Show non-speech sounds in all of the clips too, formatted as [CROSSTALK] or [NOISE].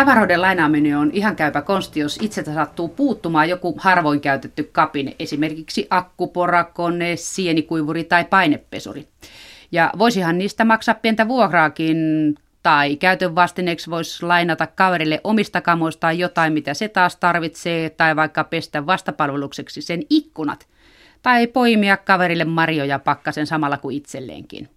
tavaroiden lainaaminen on ihan käypä konsti, jos itseltä sattuu puuttumaan joku harvoin käytetty kapine, esimerkiksi akkuporakone, sienikuivuri tai painepesuri. Ja voisihan niistä maksaa pientä vuokraakin, tai käytön vastineeksi voisi lainata kaverille omista kamoistaan jotain, mitä se taas tarvitsee, tai vaikka pestä vastapalvelukseksi sen ikkunat, tai poimia kaverille marjoja pakkasen samalla kuin itselleenkin.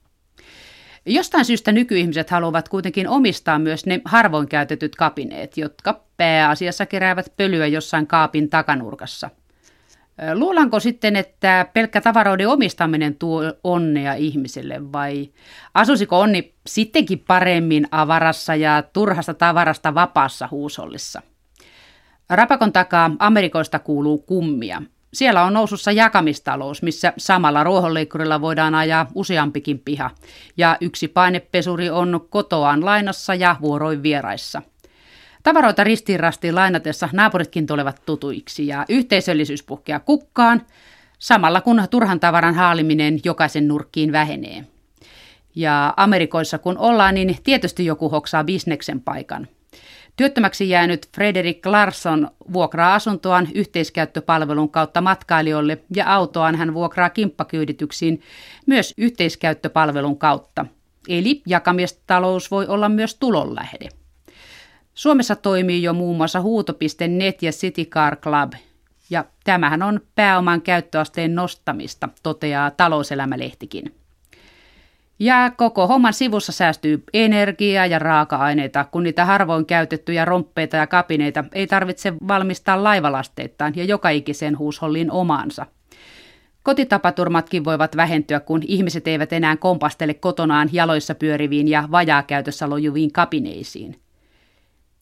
Jostain syystä nykyihmiset haluavat kuitenkin omistaa myös ne harvoin käytetyt kapineet, jotka pääasiassa keräävät pölyä jossain kaapin takanurkassa. Luulanko sitten, että pelkkä tavaroiden omistaminen tuo onnea ihmiselle vai asuisiko onni sittenkin paremmin avarassa ja turhasta tavarasta vapaassa huusollissa? Rapakon takaa Amerikoista kuuluu kummia. Siellä on nousussa jakamistalous, missä samalla ruohonleikkurilla voidaan ajaa useampikin piha. Ja yksi painepesuri on kotoaan lainassa ja vuoroin vieraissa. Tavaroita ristiin rastiin lainatessa naapuritkin tulevat tutuiksi ja yhteisöllisyys puhkeaa kukkaan, samalla kun turhan tavaran haaliminen jokaisen nurkkiin vähenee. Ja Amerikoissa kun ollaan, niin tietysti joku hoksaa bisneksen paikan – Työttömäksi jäänyt Frederick Larsson vuokraa asuntoaan yhteiskäyttöpalvelun kautta matkailijoille ja autoaan hän vuokraa kimppakyydityksiin myös yhteiskäyttöpalvelun kautta. Eli jakamiestalous voi olla myös tulonlähde. Suomessa toimii jo muun muassa huuto.net ja City Car Club, ja tämähän on pääoman käyttöasteen nostamista, toteaa talouselämälehtikin. Ja koko homman sivussa säästyy energiaa ja raaka-aineita, kun niitä harvoin käytettyjä romppeita ja kapineita ei tarvitse valmistaa laivalasteittain ja joka ikisen huushollin omaansa. Kotitapaturmatkin voivat vähentyä, kun ihmiset eivät enää kompastele kotonaan jaloissa pyöriviin ja vajaa käytössä lojuviin kapineisiin.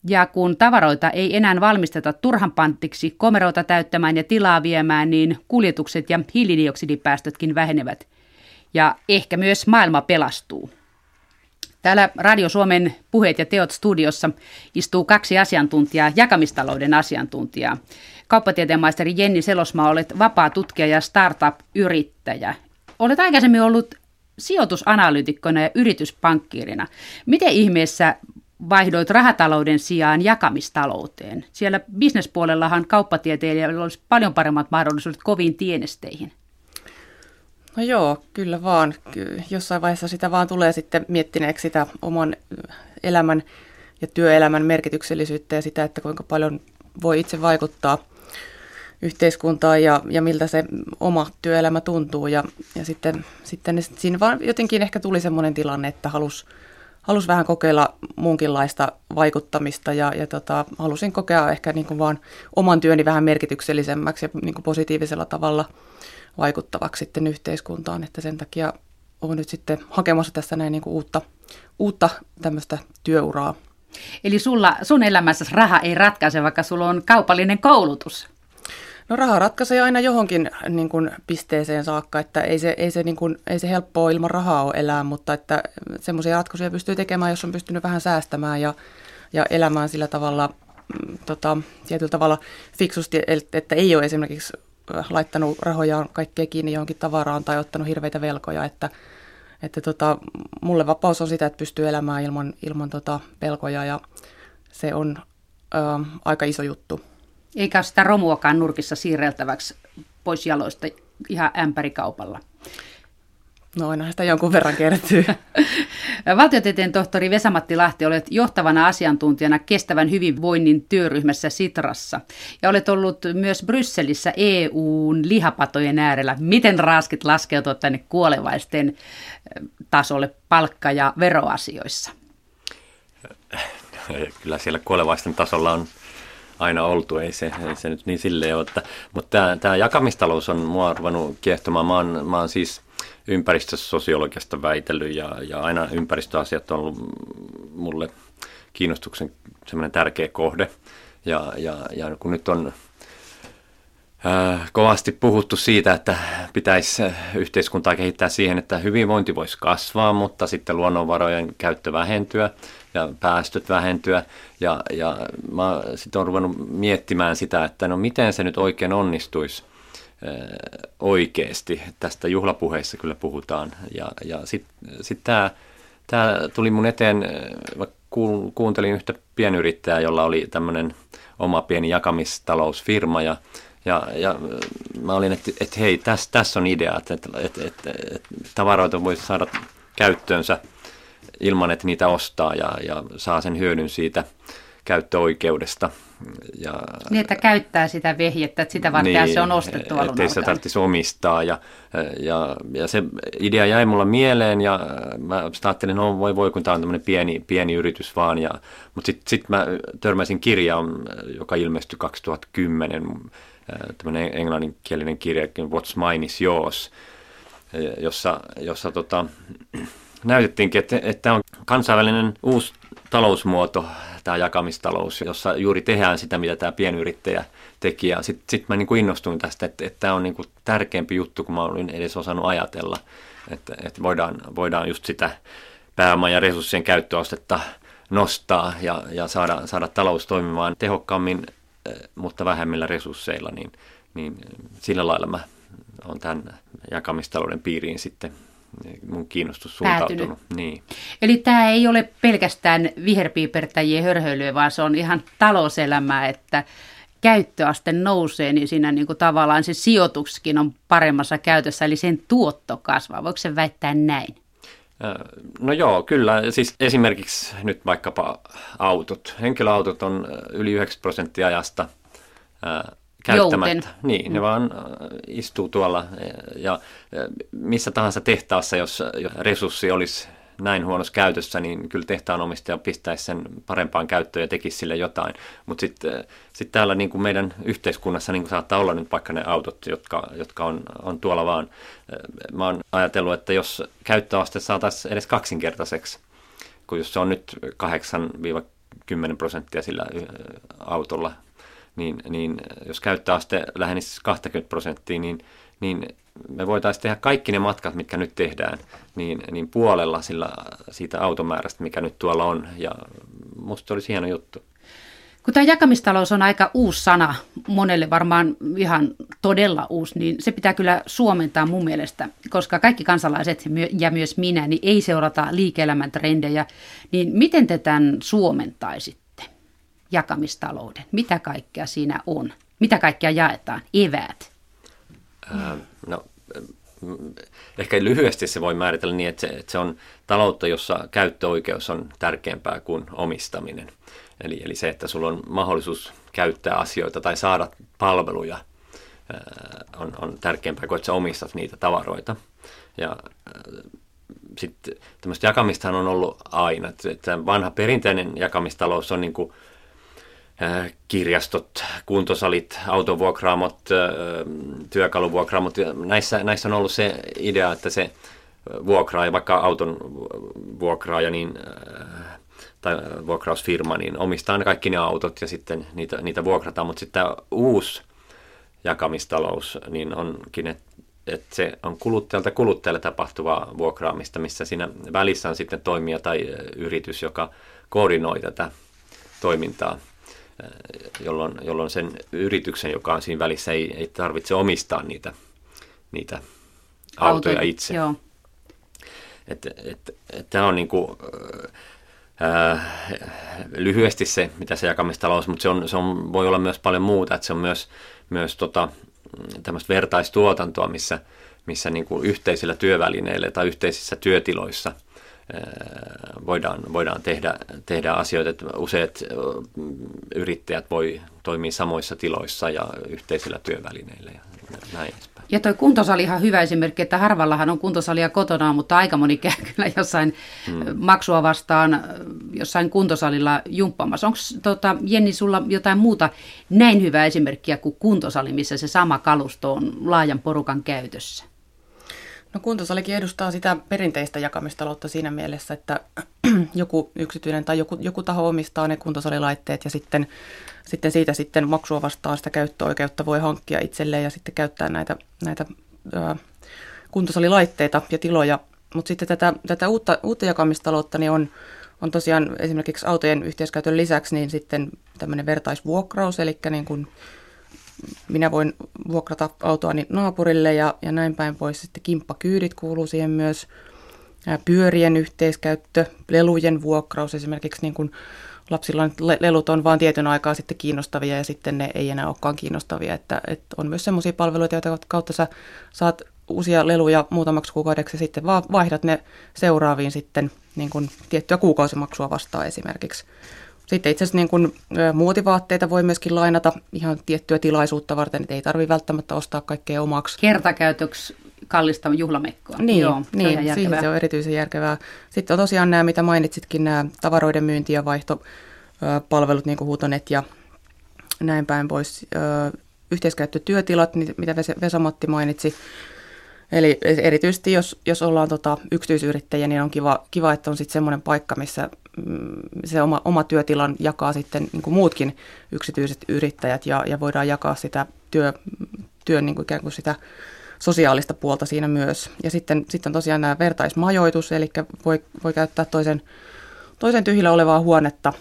Ja kun tavaroita ei enää valmisteta turhan pantiksi komeroita täyttämään ja tilaa viemään, niin kuljetukset ja hiilidioksidipäästötkin vähenevät – ja ehkä myös maailma pelastuu. Täällä Radio Suomen puheet ja teot studiossa istuu kaksi asiantuntijaa, jakamistalouden asiantuntijaa. Kauppatieteen maisteri Jenni Selosmaa, olet vapaa tutkija ja startup-yrittäjä. Olet aikaisemmin ollut sijoitusanalyytikkona ja yrityspankkiirina. Miten ihmeessä vaihdoit rahatalouden sijaan jakamistalouteen? Siellä bisnespuolellahan kauppatieteilijöillä olisi paljon paremmat mahdollisuudet koviin tienesteihin. No joo, kyllä vaan. Jossain vaiheessa sitä vaan tulee sitten miettineeksi sitä oman elämän ja työelämän merkityksellisyyttä ja sitä, että kuinka paljon voi itse vaikuttaa yhteiskuntaan ja, ja miltä se oma työelämä tuntuu. Ja, ja sitten, sitten siinä vaan jotenkin ehkä tuli semmoinen tilanne, että halusi halus vähän kokeilla muunkinlaista vaikuttamista ja, ja tota, halusin kokea ehkä niin kuin vaan oman työni vähän merkityksellisemmäksi ja niin kuin positiivisella tavalla – vaikuttavaksi sitten yhteiskuntaan, että sen takia olen nyt sitten hakemassa tässä näin niin kuin uutta, uutta tämmöistä työuraa. Eli sulla, sun elämässä raha ei ratkaise, vaikka sulla on kaupallinen koulutus. No raha ratkaisee aina johonkin niin kuin pisteeseen saakka, että ei se, ei, se, niin kuin, ei se helppoa ilman rahaa ole elää, mutta että semmoisia ratkaisuja pystyy tekemään, jos on pystynyt vähän säästämään ja, ja elämään sillä tavalla mm, tota, tietyllä tavalla fiksusti, että ei ole esimerkiksi laittanut rahojaan kaikkea kiinni johonkin tavaraan tai ottanut hirveitä velkoja, että, että tota, mulle vapaus on sitä, että pystyy elämään ilman, ilman tota pelkoja ja se on ö, aika iso juttu. Eikä sitä romuakaan nurkissa siirreltäväksi pois jaloista ihan ämpärikaupalla. No aina sitä jonkun verran kertyy. [LAUGHS] Valtiotieteen tohtori Vesamatti Lahti, olet johtavana asiantuntijana kestävän hyvinvoinnin työryhmässä Sitrassa. Ja olet ollut myös Brysselissä EUn lihapatojen äärellä. Miten raskit laskeutua tänne kuolevaisten tasolle palkka- ja veroasioissa? Kyllä siellä kuolevaisten tasolla on aina oltu, ei se, ei se nyt niin silleen ole. Että, mutta tämä, tämä jakamistalous on mua ruvennut kiehtomaan. Mä oon, mä oon siis – ympäristösosiologiasta väitellyt ja, ja aina ympäristöasiat on ollut mulle kiinnostuksen semmoinen tärkeä kohde. Ja, ja, ja kun nyt on äh, kovasti puhuttu siitä, että pitäisi yhteiskuntaa kehittää siihen, että hyvinvointi voisi kasvaa, mutta sitten luonnonvarojen käyttö vähentyä ja päästöt vähentyä. Ja, ja mä sitten olen ruvennut miettimään sitä, että no miten se nyt oikein onnistuisi oikeasti. Tästä juhlapuheissa kyllä puhutaan. Ja, ja sitten sit tämä tää tuli mun eteen kuuntelin yhtä pienyrittäjää, jolla oli tämmöinen oma pieni jakamistalousfirma ja ja, ja mä olin, että, että hei, tässä täs on idea, että, että, että, että, että tavaroita voisi saada käyttöönsä ilman, että niitä ostaa ja, ja saa sen hyödyn siitä käyttöoikeudesta. Ja, niin, että käyttää sitä vehjettä, että sitä varten niin, se on ostettu alun Ettei se tarvitsisi omistaa. Ja, ja, ja se idea jäi mulla mieleen ja mä ajattelin, no voi voi, kun tämä on tämmöinen pieni, pieni yritys vaan. Ja, mutta sitten sit mä törmäsin kirjaan, joka ilmestyi 2010, tämmöinen englanninkielinen kirja, What's Mine is Yours, jossa, jossa tota, [CLEARS THROAT] näytettiinkin, että, että tämä on kansainvälinen uusi talousmuoto, tämä jakamistalous, jossa juuri tehdään sitä, mitä tämä pienyrittäjä teki. Ja sitten sit mä niin kuin innostuin tästä, että, että tämä on niin kuin tärkeämpi juttu, kuin mä olin edes osannut ajatella. Että, että voidaan, voidaan just sitä pääoman ja resurssien käyttöastetta nostaa ja, ja saada, saada talous toimimaan tehokkaammin, eh, mutta vähemmillä resursseilla, niin, niin sillä lailla mä olen tämän jakamistalouden piiriin sitten mun kiinnostus suuntautunut. Niin. Eli tämä ei ole pelkästään viherpiipertäjien hörhöilyä, vaan se on ihan talouselämää, että käyttöaste nousee, niin siinä niin kuin tavallaan se sijoituskin on paremmassa käytössä, eli sen tuotto kasvaa. Voiko se väittää näin? No joo, kyllä. Siis esimerkiksi nyt vaikkapa autot. Henkilöautot on yli 90 prosenttia ajasta käyttämättä. Jouten. Niin, ne mm. vaan äh, istuu tuolla ja missä tahansa tehtaassa, jos resurssi olisi näin huonossa käytössä, niin kyllä tehtaan omistaja pistäisi sen parempaan käyttöön ja tekisi sille jotain. Mutta sitten äh, sit täällä niin kuin meidän yhteiskunnassa niin kuin saattaa olla nyt vaikka ne autot, jotka, jotka on, on tuolla vaan. Äh, mä oon ajatellut, että jos käyttöaste saataisiin edes kaksinkertaiseksi, kun jos se on nyt 8-10 prosenttia sillä autolla niin, niin jos käyttöaste lähenisi 20 prosenttia, niin, niin me voitaisiin tehdä kaikki ne matkat, mitkä nyt tehdään, niin, niin puolella sillä, siitä automäärästä, mikä nyt tuolla on. Ja musta olisi hieno juttu. Kun tämä jakamistalous on aika uusi sana, monelle varmaan ihan todella uusi, niin se pitää kyllä suomentaa mun mielestä, koska kaikki kansalaiset ja myös minä, niin ei seurata liike-elämän trendejä. Niin miten te tämän suomentaisit? Jakamistalouden? Mitä kaikkea siinä on? Mitä kaikkea jaetaan? Eväät. Äh, no, ehkä lyhyesti se voi määritellä niin, että se, että se on taloutta, jossa käyttöoikeus on tärkeämpää kuin omistaminen. Eli, eli se, että sulla on mahdollisuus käyttää asioita tai saada palveluja, on, on tärkeämpää kuin että sä omistat niitä tavaroita. Ja sitten tämmöistä jakamistahan on ollut aina. Että vanha perinteinen jakamistalous on niin kuin kirjastot, kuntosalit, autovuokraamot, äh, työkaluvuokraamot. Näissä, näissä on ollut se idea, että se vuokraaja, vaikka auton vuokraaja niin, äh, tai vuokrausfirma, niin omistaa ne kaikki ne autot ja sitten niitä, niitä vuokrataan. Mutta sitten tämä uusi jakamistalous niin onkin, että että se on kuluttajalta kuluttajalle tapahtuvaa vuokraamista, missä siinä välissä on sitten toimija tai yritys, joka koordinoi tätä toimintaa jolloin, jolloin sen yrityksen, joka on siinä välissä, ei, ei tarvitse omistaa niitä, niitä autoja Auto, itse. Joo. Et, et, et, tämä on niin kuin, ää, lyhyesti se, mitä se jakamistalous, mutta se, on, se on, voi olla myös paljon muuta, että se on myös, myös tota, tämmöistä vertaistuotantoa, missä, missä niin kuin yhteisillä työvälineillä tai yhteisissä työtiloissa – voidaan, voidaan tehdä, tehdä asioita, että useat yrittäjät voi toimia samoissa tiloissa ja yhteisillä työvälineillä ja näin edespäin. Ja tuo kuntosali ihan hyvä esimerkki, että harvallahan on kuntosalia kotona, mutta aika moni käy [LAUGHS] kyllä jossain hmm. maksua vastaan jossain kuntosalilla jumppamassa. Onko tota, Jenni sulla jotain muuta näin hyvää esimerkkiä kuin kuntosali, missä se sama kalusto on laajan porukan käytössä? No kuntosalikin edustaa sitä perinteistä jakamistaloutta siinä mielessä, että [CLEARS THROAT] joku yksityinen tai joku, joku taho omistaa ne kuntosalilaitteet ja sitten, sitten siitä sitten maksua vastaan sitä käyttöoikeutta voi hankkia itselleen ja sitten käyttää näitä, näitä ää, kuntosalilaitteita ja tiloja. Mutta sitten tätä, tätä uutta, uutta jakamistaloutta niin on, on tosiaan esimerkiksi autojen yhteiskäytön lisäksi niin sitten tämmöinen vertaisvuokraus, eli niin kuin minä voin vuokrata autoani naapurille ja, ja näin päin pois. Sitten kimppakyydit kuuluu siihen myös. pyörien yhteiskäyttö, lelujen vuokraus esimerkiksi niin kuin lapsilla lelut on vain tietyn aikaa sitten kiinnostavia ja sitten ne ei enää olekaan kiinnostavia. Että, että on myös sellaisia palveluita, joita kautta sä saat uusia leluja muutamaksi kuukaudeksi ja sitten vaan vaihdat ne seuraaviin sitten niin kuin tiettyä kuukausimaksua vastaan esimerkiksi. Sitten itse asiassa niin kuin, muotivaatteita voi myöskin lainata ihan tiettyä tilaisuutta varten, että ei tarvitse välttämättä ostaa kaikkea omaksi. Kertakäytöksi kallista juhlamekkoa. Niin, Joo, niin se siihen se on erityisen järkevää. Sitten on tosiaan nämä, mitä mainitsitkin, nämä tavaroiden myynti- ja vaihtopalvelut, niin kuin Huutonet ja näin päin pois. Yhteiskäyttötyötilat, mitä Vesamatti mainitsi. Eli erityisesti jos, jos ollaan tota yksityisyrittäjä, niin on kiva, kiva että on sitten semmoinen paikka, missä se oma, oma työtilan jakaa sitten niin kuin muutkin yksityiset yrittäjät ja, ja voidaan jakaa sitä työ, työn niin kuin ikään kuin sitä sosiaalista puolta siinä myös. Ja sitten, sitten tosiaan nämä vertaismajoitus, eli voi, voi käyttää toisen, toisen tyhjillä olevaa huonetta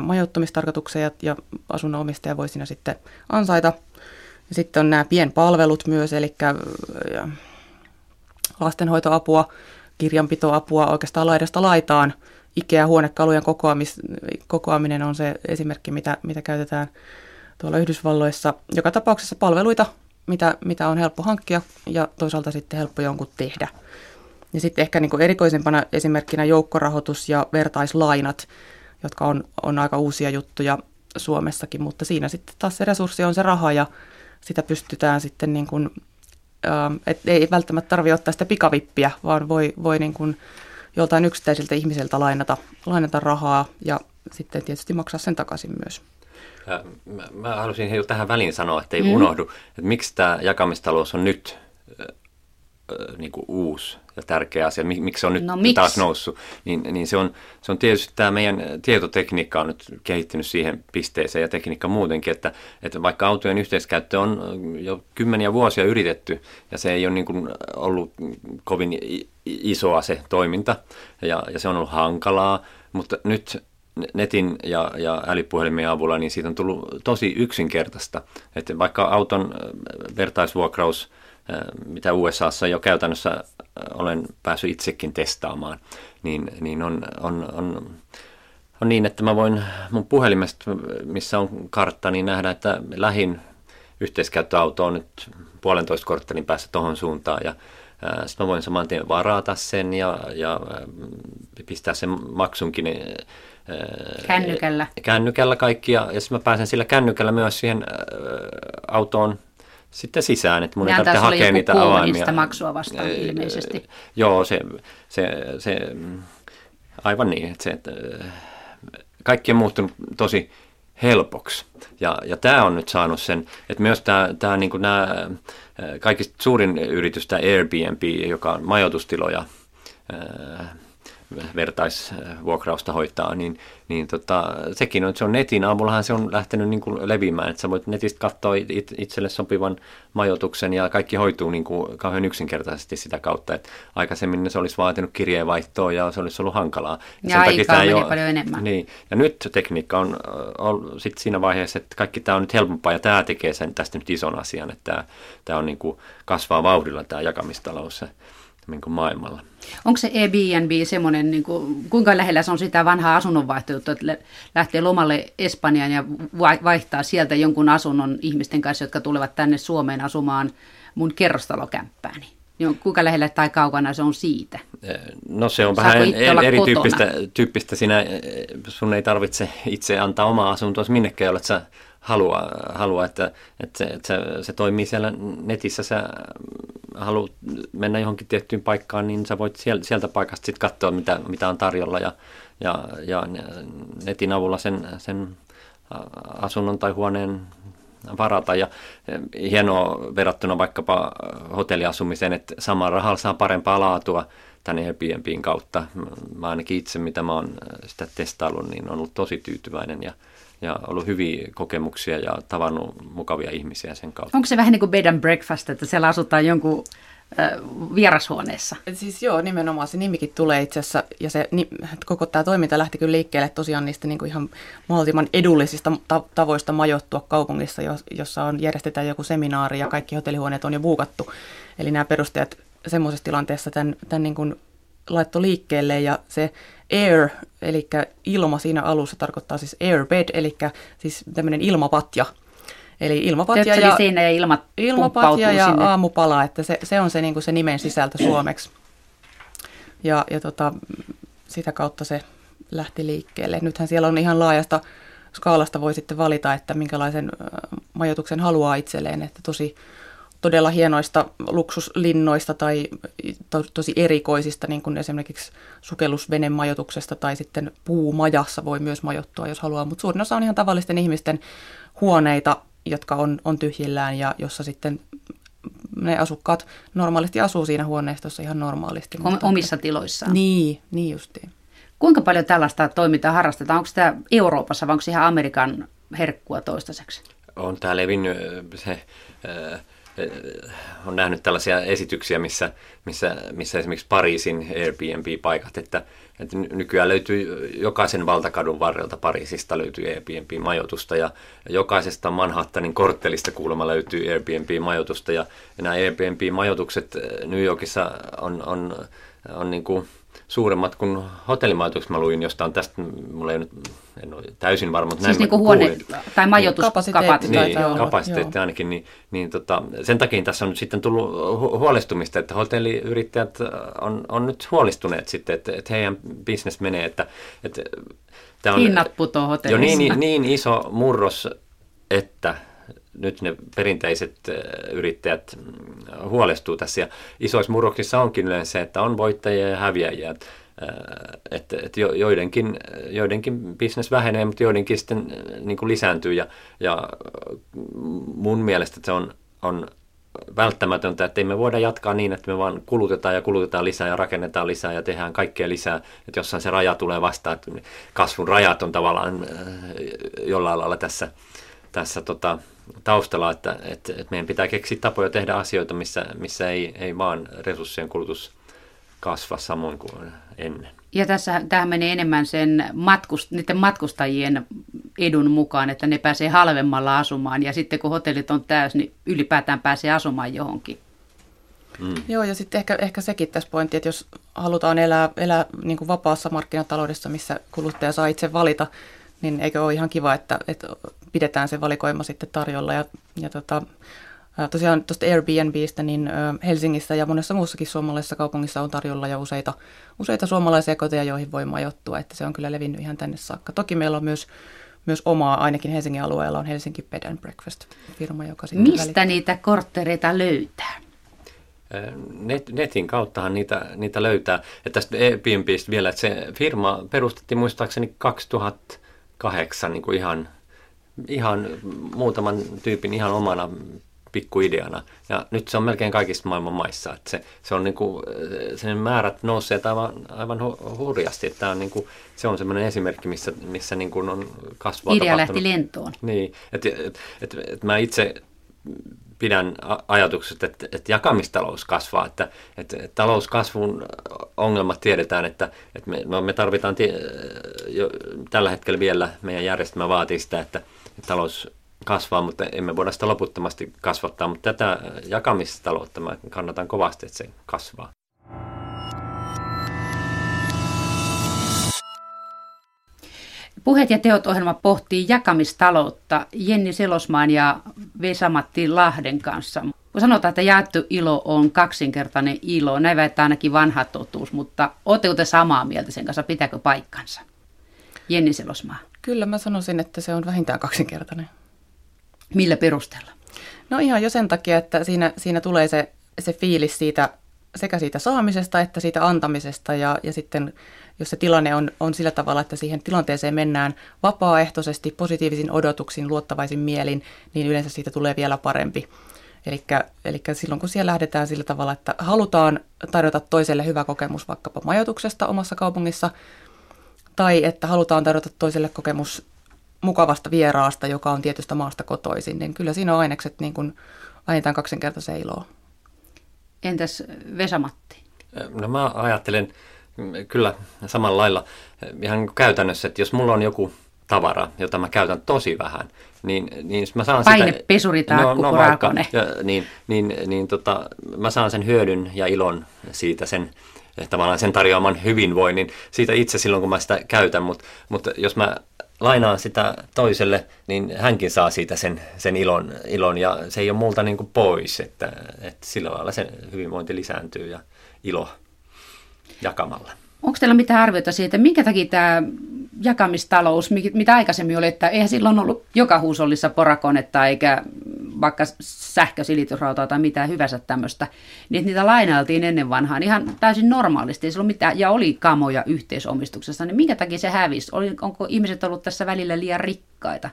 majoittumistarkoitukseen ja, ja asunnon omistaja voi siinä sitten ansaita. Ja sitten on nämä pienpalvelut myös, eli lastenhoitoapua, kirjanpitoapua oikeastaan laidasta laitaan. IKEA-huonekalujen kokoamis, kokoaminen on se esimerkki, mitä, mitä käytetään tuolla Yhdysvalloissa. Joka tapauksessa palveluita mitä, mitä on helppo hankkia ja toisaalta sitten helppo jonkun tehdä. Ja sitten ehkä niin erikoisempana esimerkkinä joukkorahoitus ja vertaislainat, jotka on, on aika uusia juttuja Suomessakin, mutta siinä sitten taas se resurssi on se raha ja sitä pystytään sitten, niin kuin, et ei välttämättä tarvitse ottaa sitä pikavippiä, vaan voi, voi niin kuin joltain yksittäisiltä ihmiseltä lainata, lainata rahaa ja sitten tietysti maksaa sen takaisin myös. Mä, mä halusin tähän väliin sanoa, että ei mm. unohdu, että miksi tämä jakamistalous on nyt äh, niin kuin uusi ja tärkeä asia, miksi se on nyt no, miksi? taas noussut, niin, niin se, on, se on tietysti tämä meidän tietotekniikka on nyt kehittynyt siihen pisteeseen ja tekniikka muutenkin, että, että vaikka autojen yhteiskäyttö on jo kymmeniä vuosia yritetty ja se ei ole niin kuin ollut kovin isoa se toiminta ja, ja se on ollut hankalaa, mutta nyt netin ja, ja älypuhelimien avulla, niin siitä on tullut tosi yksinkertaista. Että vaikka auton vertaisvuokraus, mitä USAssa jo käytännössä olen päässyt itsekin testaamaan, niin, niin on, on, on, on niin, että mä voin mun puhelimesta, missä on kartta, niin nähdä, että lähin yhteiskäyttöauto on nyt puolentoista korttelin päässä tuohon suuntaan ja sitten mä voin saman tien varata sen ja, ja pistää sen maksunkin Kännykällä. Kännykällä kaikki ja, ja sitten mä pääsen sillä kännykällä myös siihen autoon sitten sisään, että mun ei tarvitse hakea niitä avaimia. maksua vastaan ilmeisesti. Joo, se, se, se aivan niin, että se, että kaikki on muuttunut tosi helpoksi. Ja, ja tämä on nyt saanut sen, että myös tämä, tämä niin nämä kaikista suurin yritys, tämä Airbnb, joka on majoitustiloja, vertaisvuokrausta hoitaa, niin, niin tota, sekin on, se on netin avullahan se on lähtenyt niin kuin leviämään, että sä voit netistä katsoa it, itselle sopivan majoituksen ja kaikki hoituu niin kuin kauhean yksinkertaisesti sitä kautta, että aikaisemmin se olisi vaatinut kirjeenvaihtoa ja se olisi ollut hankalaa. Ja, ja aikaa meni jo, paljon enemmän. Niin, ja nyt tekniikka on, on sit siinä vaiheessa, että kaikki tämä on nyt helpompaa ja tämä tekee sen tästä nyt ison asian, että tämä, tämä on niin kuin kasvaa vauhdilla tämä jakamistalous niin kuin maailmalla. Onko se Airbnb semmoinen, niin kuin, kuinka lähellä se on sitä vanhaa asunnonvaihtoehtoa, että lähtee lomalle Espanjaan ja vaihtaa sieltä jonkun asunnon ihmisten kanssa, jotka tulevat tänne Suomeen asumaan mun kerrostalokämppääni? Niin kuinka lähellä tai kaukana se on siitä? No se on Saako vähän erityyppistä tyyppistä. Sinä, sun ei tarvitse itse antaa omaa asuntoa minnekään, jolle sä halua, halua että, että, se, että se, se toimii siellä netissä, sä haluat mennä johonkin tiettyyn paikkaan, niin sä voit sieltä, sieltä paikasta sitten katsoa, mitä, mitä on tarjolla ja, ja, ja netin avulla sen, sen asunnon tai huoneen varata. Ja hienoa verrattuna vaikkapa hotelliasumiseen, että samalla rahalla saa parempaa laatua tänne Airbnbin kautta. Mä ainakin itse, mitä mä oon sitä testaillut, niin on ollut tosi tyytyväinen ja, ja ollut hyviä kokemuksia ja tavannut mukavia ihmisiä sen kautta. Onko se vähän niin kuin bed and breakfast, että siellä asutaan jonkun äh, vierashuoneessa? Siis joo, nimenomaan se nimikin tulee itse asiassa, ja se koko tämä toiminta lähti kyllä liikkeelle tosiaan niistä niin kuin ihan mahdollisimman edullisista tavoista majoittua kaupungissa, jossa on, järjestetään joku seminaari ja kaikki hotellihuoneet on jo buukattu. Eli nämä perustajat semmoisessa tilanteessa tämän, tämän niin kuin laittoi liikkeelle ja se air, eli ilma siinä alussa tarkoittaa siis airbed, eli siis tämmöinen ilmapatja. Eli ilmapatja ja, siinä ja ilmat ilmapatja ja sinne. aamupala, että se, se on se, niin kuin se nimen sisältö [CLEARS THROAT] suomeksi. Ja, ja tota, sitä kautta se lähti liikkeelle. Nythän siellä on ihan laajasta skaalasta voi sitten valita, että minkälaisen majoituksen haluaa itselleen, että tosi todella hienoista luksuslinnoista tai to, tosi erikoisista, niin kuin esimerkiksi sukellusvenemajoituksesta tai sitten puumajassa voi myös majoittua, jos haluaa. Mutta suurin osa on ihan tavallisten ihmisten huoneita, jotka on, on tyhjillään ja jossa sitten ne asukkaat normaalisti asuu siinä huoneistossa ihan normaalisti. Mutta omissa tiloissaan. Niin, niin justiin. Kuinka paljon tällaista toimintaa harrastetaan? Onko tämä Euroopassa vai onko se ihan Amerikan herkkua toistaiseksi? On tämä levinnyt se on nähnyt tällaisia esityksiä, missä, missä, missä esimerkiksi Pariisin Airbnb-paikat, että, että nykyään löytyy jokaisen valtakadun varrelta Pariisista löytyy Airbnb-majoitusta ja jokaisesta Manhattanin korttelista kuulemma löytyy Airbnb-majoitusta ja, nämä Airbnb-majoitukset New Yorkissa on, on, on niin kuin suuremmat kuin hotellimajoitukset mä luin jostain tästä, mulla ei nyt, en ole täysin varma, mutta siis näin niin huone- kuulin. tai majoituskapasiteetti. Niin, kapasiteetti ainakin, niin, niin tota, sen takia tässä on nyt sitten tullut hu- huolestumista, että hotelliyrittäjät on, on nyt huolestuneet sitten, että, että heidän bisnes menee, että, että tämä on Hinnat putoo hotellissa. Jo niin, niin, niin iso murros, että nyt ne perinteiset yrittäjät mm, huolestuu tässä. Ja isoissa murroksissa onkin yleensä se, että on voittajia ja häviäjiä. Että, että joidenkin, joidenkin bisnes vähenee, mutta joidenkin sitten niin kuin lisääntyy. Ja, ja mun mielestä se on, on välttämätöntä, että ei me voida jatkaa niin, että me vaan kulutetaan ja kulutetaan lisää ja rakennetaan lisää ja tehdään kaikkea lisää. Että jossain se raja tulee vastaan, että kasvun rajat on tavallaan jollain lailla tässä, tässä tota, taustalla, että, että, että meidän pitää keksiä tapoja tehdä asioita, missä, missä ei, ei vaan resurssien kulutus kasva samoin kuin ennen. Ja tässä tämä menee enemmän sen matkust, niiden matkustajien edun mukaan, että ne pääsee halvemmalla asumaan ja sitten kun hotellit on täys, niin ylipäätään pääsee asumaan johonkin. Mm. Joo, ja sitten ehkä, ehkä sekin tässä pointti, että jos halutaan elää, elää niin kuin vapaassa markkinataloudessa, missä kuluttaja saa itse valita, niin eikö ole ihan kiva, että, että pidetään se valikoima sitten tarjolla. Ja, ja tota, tosiaan tuosta Airbnbistä, niin Helsingissä ja monessa muussakin suomalaisessa kaupungissa on tarjolla jo useita, useita suomalaisia koteja, joihin voi majoittua, että se on kyllä levinnyt ihan tänne saakka. Toki meillä on myös myös omaa, ainakin Helsingin alueella on Helsinki Bed and Breakfast firma, joka sitten Mistä välittää. niitä korttereita löytää? Net, netin kauttahan niitä, niitä löytää. Ja tästä Airbnbistä vielä, että se firma perustettiin muistaakseni 2008 niin kuin ihan ihan muutaman tyypin ihan omana pikkuideana. Ja nyt se on melkein kaikista maailman maissa. Että se, se on niin kuin, sen määrät nousseet aivan, aivan hurjasti. Että on niin kuin, se on semmoinen esimerkki, missä, missä niin kuin on kasvua Idea lähti lentoon. Niin, että et, et, et mä itse pidän ajatuksesta, että, että jakamistalous kasvaa, että, että, talouskasvun ongelmat tiedetään, että, että me, no me tarvitaan tie, jo, tällä hetkellä vielä, meidän järjestelmä vaatii sitä, että, että talous kasvaa, mutta emme voida sitä loputtomasti kasvattaa, mutta tätä jakamistaloutta mä kannatan kovasti, että se kasvaa. Puheet ja teot ohjelma pohtii jakamistaloutta Jenni Selosmaan ja Vesamatti Lahden kanssa. Kun sanotaan, että jaettu ilo on kaksinkertainen ilo, näin väittää ainakin vanha totuus, mutta oletteko te samaa mieltä sen kanssa, pitääkö paikkansa? Jenni Selosmaa. Kyllä mä sanoisin, että se on vähintään kaksinkertainen. Millä perusteella? No ihan jo sen takia, että siinä, siinä tulee se, se fiilis siitä, sekä siitä saamisesta että siitä antamisesta ja, ja sitten jos se tilanne on, on sillä tavalla, että siihen tilanteeseen mennään vapaaehtoisesti, positiivisin odotuksin, luottavaisin mielin, niin yleensä siitä tulee vielä parempi. Eli silloin kun siellä lähdetään sillä tavalla, että halutaan tarjota toiselle hyvä kokemus vaikkapa majoituksesta omassa kaupungissa, tai että halutaan tarjota toiselle kokemus mukavasta vieraasta, joka on tietystä maasta kotoisin, niin kyllä siinä on ainekset niin kuin vähintään kaksinkertaisen iloa. Entäs Vesamatti? No mä ajattelen kyllä samalla lailla. Ihan käytännössä, että jos mulla on joku tavara, jota mä käytän tosi vähän, niin, niin mä saan Painepesuri sitä, no, no vaikka, ja, niin, niin, niin tota, mä saan sen hyödyn ja ilon siitä sen ja tavallaan sen tarjoaman hyvinvoinnin siitä itse silloin, kun mä sitä käytän, mutta, mutta jos mä lainaan sitä toiselle, niin hänkin saa siitä sen, sen ilon, ilon ja se ei ole multa niin kuin pois, että, että sillä lailla se hyvinvointi lisääntyy ja ilo jakamalla. Onko teillä mitään arviota siitä, minkä takia tämä jakamistalous, mitä aikaisemmin oli, että eihän silloin ollut joka huusollissa porakonetta eikä vaikka sähkösilitysrautaa tai mitään hyvänsä tämmöistä, niin niitä lainailtiin ennen vanhaan ihan täysin normaalisti, ei mitään, ja oli kamoja yhteisomistuksessa, niin minkä takia se hävisi? Oli, onko ihmiset ollut tässä välillä liian rikkaita?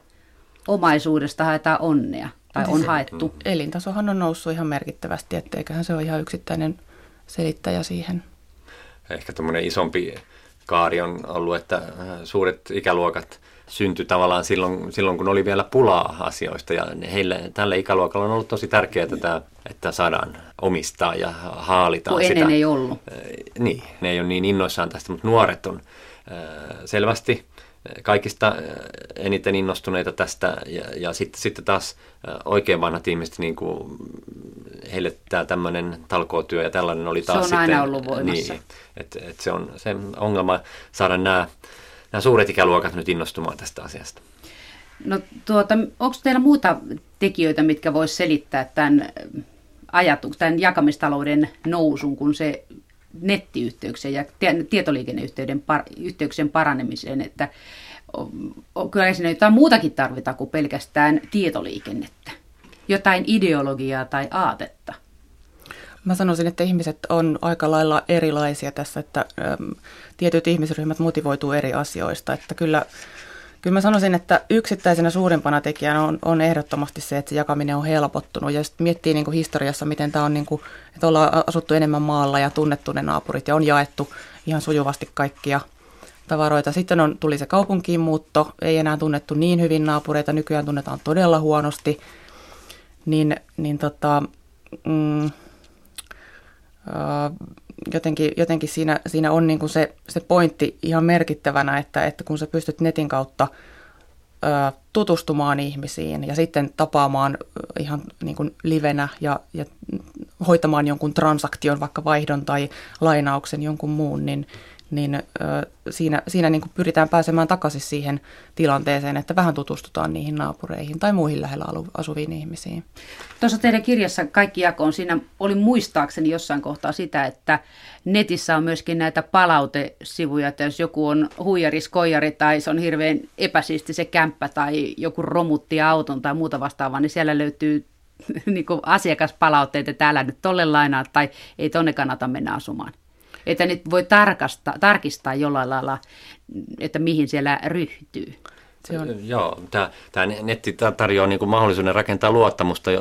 Omaisuudesta haetaan onnea, tai on haettu. Elintasohan on noussut ihan merkittävästi, etteiköhän se ole ihan yksittäinen selittäjä siihen. Ehkä tuommoinen isompi kaari on ollut, että äh, suuret ikäluokat syntyi tavallaan silloin, silloin, kun oli vielä pulaa asioista. Ja heille, tälle ikäluokalle on ollut tosi tärkeää, että, että saadaan omistaa ja haalita kun sitä. ennen ei ollut. Äh, niin, ne ei ole niin innoissaan tästä, mutta nuoret on äh, selvästi kaikista eniten innostuneita tästä ja, ja sitten, sitten taas oikein vanhat ihmiset, niin kuin heille tämä tämmöinen talkootyö ja tällainen oli taas Se on sitten, aina ollut voimassa. Niin, että et se on se ongelma saada nämä, nämä suuret ikäluokat nyt innostumaan tästä asiasta. No tuota, onko teillä muuta tekijöitä, mitkä voisi selittää tämän ajatuksen, tämän jakamistalouden nousun, kun se nettiyhteyksien ja tietoliikenneyhteyden par, yhteyksien paranemiseen, että kyllä siinä jotain muutakin tarvitaan kuin pelkästään tietoliikennettä. Jotain ideologiaa tai aatetta. Mä sanoisin, että ihmiset on aika lailla erilaisia tässä, että äm, tietyt ihmisryhmät motivoituu eri asioista. Että kyllä, kyllä mä sanoisin, että yksittäisenä suurimpana tekijänä on, on ehdottomasti se, että se jakaminen on helpottunut. Ja sitten miettii niin kuin historiassa, miten tämä on, niin kuin, että ollaan asuttu enemmän maalla ja tunnettu ne naapurit ja on jaettu ihan sujuvasti kaikkia tavaroita. Sitten on, tuli se kaupunkiin muutto, ei enää tunnettu niin hyvin naapureita, nykyään tunnetaan todella huonosti. Niin, niin tota, mm, jotenkin, jotenkin siinä, siinä on niin kuin se, se pointti ihan merkittävänä, että, että kun sä pystyt netin kautta ö, tutustumaan ihmisiin ja sitten tapaamaan ihan niin kuin livenä ja, ja hoitamaan jonkun transaktion, vaikka vaihdon tai lainauksen jonkun muun, niin, niin siinä, siinä niin kuin pyritään pääsemään takaisin siihen tilanteeseen, että vähän tutustutaan niihin naapureihin tai muihin lähellä asuviin ihmisiin. Tuossa teidän kirjassa Kaikki jakoon, siinä oli muistaakseni jossain kohtaa sitä, että netissä on myöskin näitä palautesivuja, että jos joku on huijari, skojari tai se on hirveän epäsiisti se kämppä tai joku romutti auton tai muuta vastaavaa, niin siellä löytyy [LAUGHS] niin asiakaspalautteita, että älä nyt tolle lainaa tai ei tonne kannata mennä asumaan että nyt voi tarkastaa, tarkistaa jollain lailla, että mihin siellä ryhtyy. Se on. Joo, tämä, tämä netti tarjoaa niin kuin mahdollisuuden rakentaa luottamusta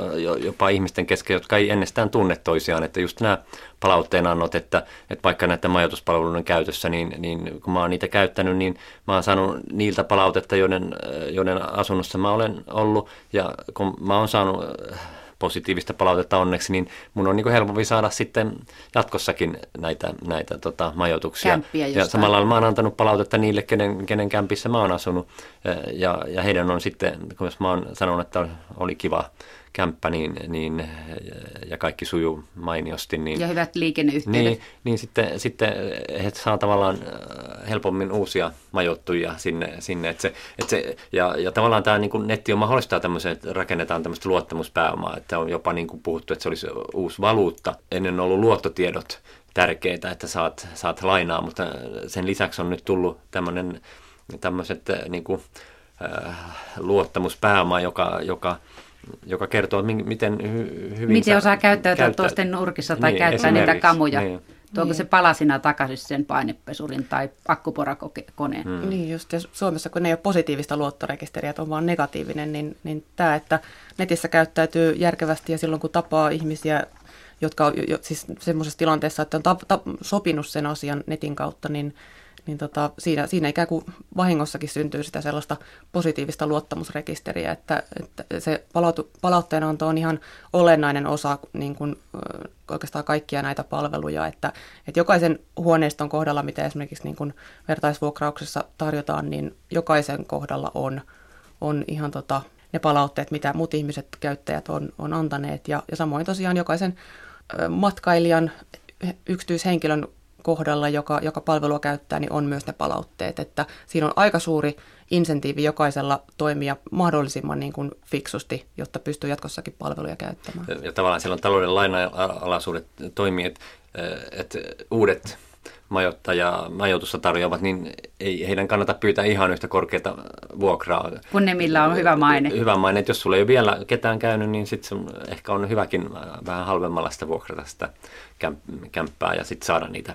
jopa ihmisten kesken, jotka ei ennestään tunne toisiaan. Että just nämä annot, että, että vaikka näiden majoituspalveluiden käytössä, niin, niin kun mä oon niitä käyttänyt, niin mä oon saanut niiltä palautetta, joiden, joiden asunnossa mä olen ollut. Ja kun mä oon saanut positiivista palautetta onneksi, niin mun on niin kuin helpompi saada sitten jatkossakin näitä, näitä tota, majoituksia. ja samalla mä oon antanut palautetta niille, kenen, kenen kämpissä mä oon asunut. Ja, ja heidän on sitten, kun mä oon sanonut, että oli kiva kämppä niin, niin, ja kaikki sujuu mainiosti. Niin, ja hyvät liikenneyhteydet. Niin, niin sitten, sitten he saa tavallaan äh, helpommin uusia majoittujia sinne. sinne että se, että se, ja, ja tavallaan tämä niin kuin netti on mahdollistaa tämmöisen, että rakennetaan tämmöistä luottamuspääomaa, että on jopa niin kuin puhuttu, että se olisi uusi valuutta. Ennen on ollut luottotiedot tärkeitä, että saat, saat lainaa, mutta sen lisäksi on nyt tullut tämmöinen, tämmöiset niin kuin, äh, luottamuspääoma, joka, joka joka kertoo, miten hy- hyvin Miten osaa käyttäytyä käyttä... toisten nurkissa tai niin, käyttää niitä kamuja. Niin. Tuoko niin. se palasina takaisin sen painepesurin tai akkuporakoneen? Hmm. Niin just, ja Suomessa kun ne ei ole positiivista luottorekisteriä, että on vaan negatiivinen, niin, niin tämä, että netissä käyttäytyy järkevästi ja silloin kun tapaa ihmisiä, jotka on jo, siis semmoisessa tilanteessa, että on tap, tap, sopinut sen asian netin kautta, niin niin tota, siinä, siinä ikään kuin vahingossakin syntyy sitä sellaista positiivista luottamusrekisteriä, että, että se palautu, palautteenanto on ihan olennainen osa niin kuin, oikeastaan kaikkia näitä palveluja, että, että jokaisen huoneiston kohdalla, mitä esimerkiksi niin kuin vertaisvuokrauksessa tarjotaan, niin jokaisen kohdalla on, on ihan tota, ne palautteet, mitä muut ihmiset, käyttäjät on, on antaneet, ja, ja samoin tosiaan jokaisen matkailijan, yksityishenkilön kohdalla, joka, joka palvelua käyttää, niin on myös ne palautteet. Että siinä on aika suuri insentiivi jokaisella toimia mahdollisimman niin kuin fiksusti, jotta pystyy jatkossakin palveluja käyttämään. Ja tavallaan siellä on talouden lainalaisuudet toimii, että, että uudet majoittaja, majoitusta tarjoavat, niin ei heidän kannata pyytää ihan yhtä korkeata vuokraa. Kun ne millä on hyvä maine. Hyvä maine, että jos sulla ei ole vielä ketään käynyt, niin sitten ehkä on hyväkin vähän halvemmalla sitä vuokrata sitä kämppää ja sitten saada niitä.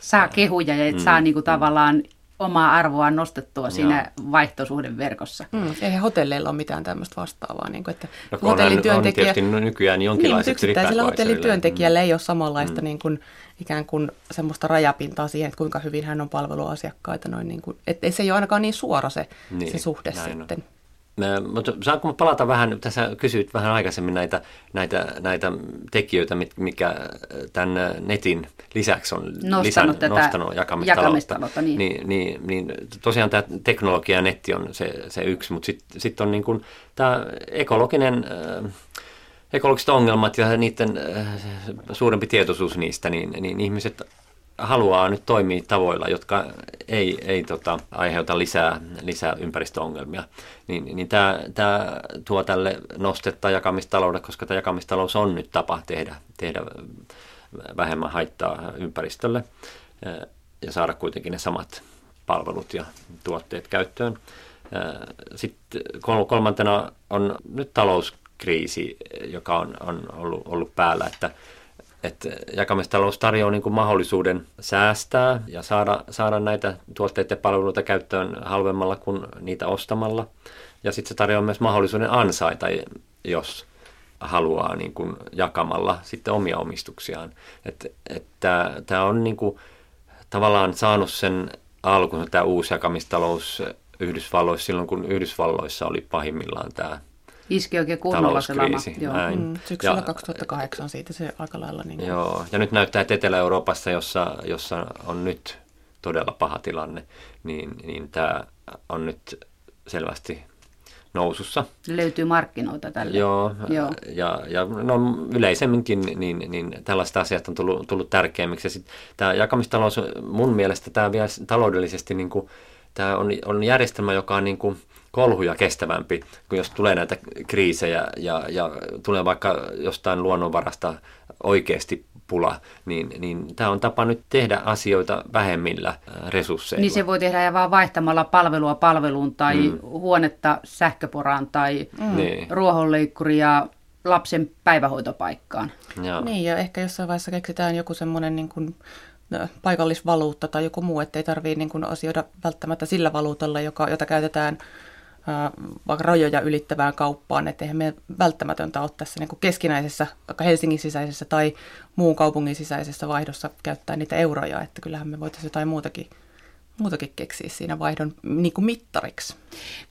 Saa kehuja ja et mm. saa niinku tavallaan omaa arvoa nostettua Joo. siinä vaihtosuhdeverkossa. Mm, eihän hotelleilla ole mitään tämmöistä vastaavaa. Niin kuin, että no, hotellin työntekijä... on nykyään jonkinlaiset niin, yksittäisellä hotellin työntekijällä mm. ei ole samanlaista mm. niin kuin, ikään kuin semmoista rajapintaa siihen, että kuinka hyvin hän on palveluasiakkaita. Noin niin kuin, että se ei ole ainakaan niin suora se, niin, se suhde sitten. On. Mutta saanko palata vähän, tässä kysyit vähän aikaisemmin näitä, näitä, näitä tekijöitä, mikä tämän netin lisäksi on nostanut, lisän, tätä nostanut jakamistaloutta. jakamistaloutta niin. Niin, niin, niin, tosiaan tämä teknologia ja netti on se, se yksi, mutta sitten sit on niin kuin tämä ekologinen, äh, ekologiset ongelmat ja niiden äh, suurempi tietoisuus niistä, niin, niin ihmiset haluaa nyt toimia tavoilla, jotka ei, ei tota, aiheuta lisää, lisää ympäristöongelmia, niin, niin tämä, tämä tuo tälle nostetta jakamistaloudelle, koska tämä jakamistalous on nyt tapa tehdä, tehdä vähemmän haittaa ympäristölle ja saada kuitenkin ne samat palvelut ja tuotteet käyttöön. Sitten kolmantena on nyt talouskriisi, joka on, on ollut, ollut päällä, että että jakamistalous tarjoaa niin kuin mahdollisuuden säästää ja saada, saada näitä tuotteita ja palveluita käyttöön halvemmalla kuin niitä ostamalla. Ja sitten se tarjoaa myös mahdollisuuden ansaita, jos haluaa niin kuin jakamalla sitten omia omistuksiaan. Että et tämä on niin kuin tavallaan saanut sen alkunsa tämä uusi jakamistalous Yhdysvalloissa silloin, kun Yhdysvalloissa oli pahimmillaan tämä iski oikein kunnolla se lama. Joo. Mm, syksyllä ja, 2008 siitä se aika lailla. Niin joo, ja nyt näyttää, että Etelä-Euroopassa, jossa, jossa on nyt todella paha tilanne, niin, niin tämä on nyt selvästi nousussa. Löytyy markkinoita tälle. Joo, Joo. Ja, ja no, yleisemminkin niin, niin tällaiset asiat on tullut, tullut tärkeämmiksi. Ja sit tämä jakamistalous, mun mielestä tämä vielä taloudellisesti, niin kuin, tämä on, on järjestelmä, joka on niin kuin, kolhuja kestävämpi, kun jos tulee näitä kriisejä ja, ja tulee vaikka jostain luonnonvarasta oikeasti pula, niin, niin tämä on tapa nyt tehdä asioita vähemmillä äh, resursseilla. Niin se voi tehdä vaan vaihtamalla palvelua palveluun tai mm. huonetta sähköporaan tai mm. Niin. ruohonleikkuria lapsen päivähoitopaikkaan. Joo. Niin ja ehkä jossain vaiheessa keksitään joku semmoinen niin kuin paikallisvaluutta tai joku muu, ettei tarvitse niin asioida välttämättä sillä valuutalla, joka, jota käytetään vaikka rajoja ylittävään kauppaan, että eihän me välttämätöntä ole tässä niin keskinäisessä, vaikka Helsingin sisäisessä tai muun kaupungin sisäisessä vaihdossa käyttää niitä euroja, että kyllähän me voitaisiin jotain muutakin, muutakin keksiä siinä vaihdon niin kuin mittariksi.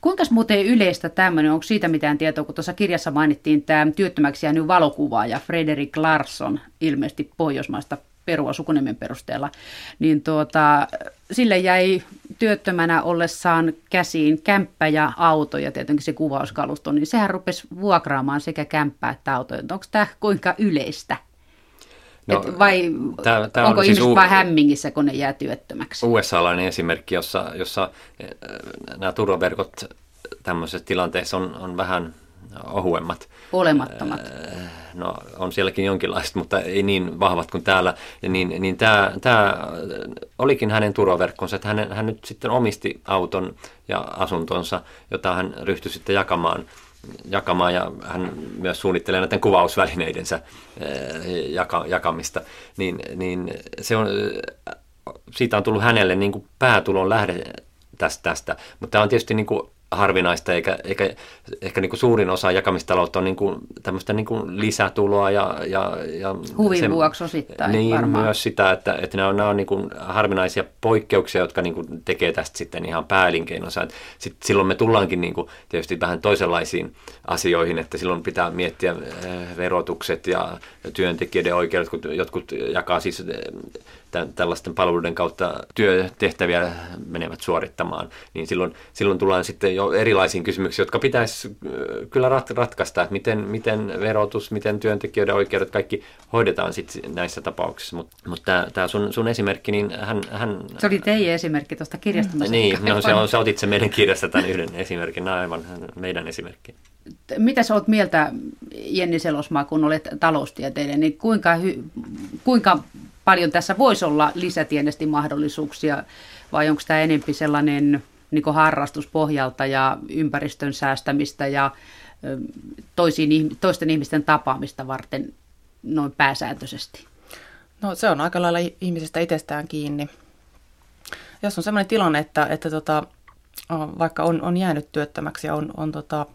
Kuinka muuten yleistä tämmöinen, onko siitä mitään tietoa, kun tuossa kirjassa mainittiin tämä työttömäksi jäänyt valokuvaaja Frederik Larsson, ilmeisesti Pohjoismaista perua sukunimen perusteella, niin tuota, sille jäi työttömänä ollessaan käsiin kämppä ja auto ja tietenkin se kuvauskalusto, niin sehän rupesi vuokraamaan sekä kämppää että autoja. Onko tämä kuinka yleistä? No, Et vai tää, tää onko siis ihmiset u- vain hämmingissä, kun ne jää työttömäksi? USA-lainen esimerkki, jossa, jossa eh, nämä turvaverkot tämmöisessä tilanteessa on, on vähän ohuemmat. Olemattomat. No on sielläkin jonkinlaiset, mutta ei niin vahvat kuin täällä. Niin, niin tämä, tämä olikin hänen turvaverkkonsa, että hän, hän nyt sitten omisti auton ja asuntonsa, jota hän ryhtyi sitten jakamaan jakamaan ja hän myös suunnittelee näiden kuvausvälineidensä jaka, jakamista, niin, niin se on, siitä on tullut hänelle niin kuin päätulon lähde tästä, tästä. mutta tämä on tietysti niin kuin harvinaista, eikä, eikä ehkä niin kuin suurin osa jakamistaloutta on niin kuin tämmöistä niin kuin lisätuloa. Ja, ja, ja Huvin vuoksi osittain Niin, varmaan. myös sitä, että, että nämä on, nämä on niin kuin harvinaisia poikkeuksia, jotka niin kuin tekee tästä sitten ihan pääelinkeinonsa. Sitten silloin me tullaankin niin kuin tietysti vähän toisenlaisiin asioihin, että silloin pitää miettiä eh, verotukset ja työntekijöiden oikeudet, kun jotkut jakaa siis eh, tällaisten palveluiden kautta työtehtäviä menevät suorittamaan, niin silloin, silloin tullaan sitten jo erilaisiin kysymyksiin, jotka pitäisi kyllä rat, ratkaista, että miten, miten verotus, miten työntekijöiden oikeudet, kaikki hoidetaan sitten näissä tapauksissa. Mutta mut tämä sun, sun esimerkki, niin hän, hän... Se oli teidän esimerkki tuosta kirjasta. Mm. Niin, no, se on, sä otit sen meidän kirjasta tämän yhden esimerkin, no, aivan meidän esimerkki. Mitä sä oot mieltä, Jenni Selosmaa, kun olet taloustieteiden, niin kuinka, hy, kuinka paljon tässä voisi olla lisätienesti mahdollisuuksia, vai onko tämä enempi sellainen niin harrastuspohjalta ja ympäristön säästämistä ja toisiin, toisten ihmisten tapaamista varten noin pääsääntöisesti? No se on aika lailla ihmisestä itsestään kiinni. Jos on sellainen tilanne, että, että tota, vaikka on, on jäänyt työttömäksi ja on, on tota,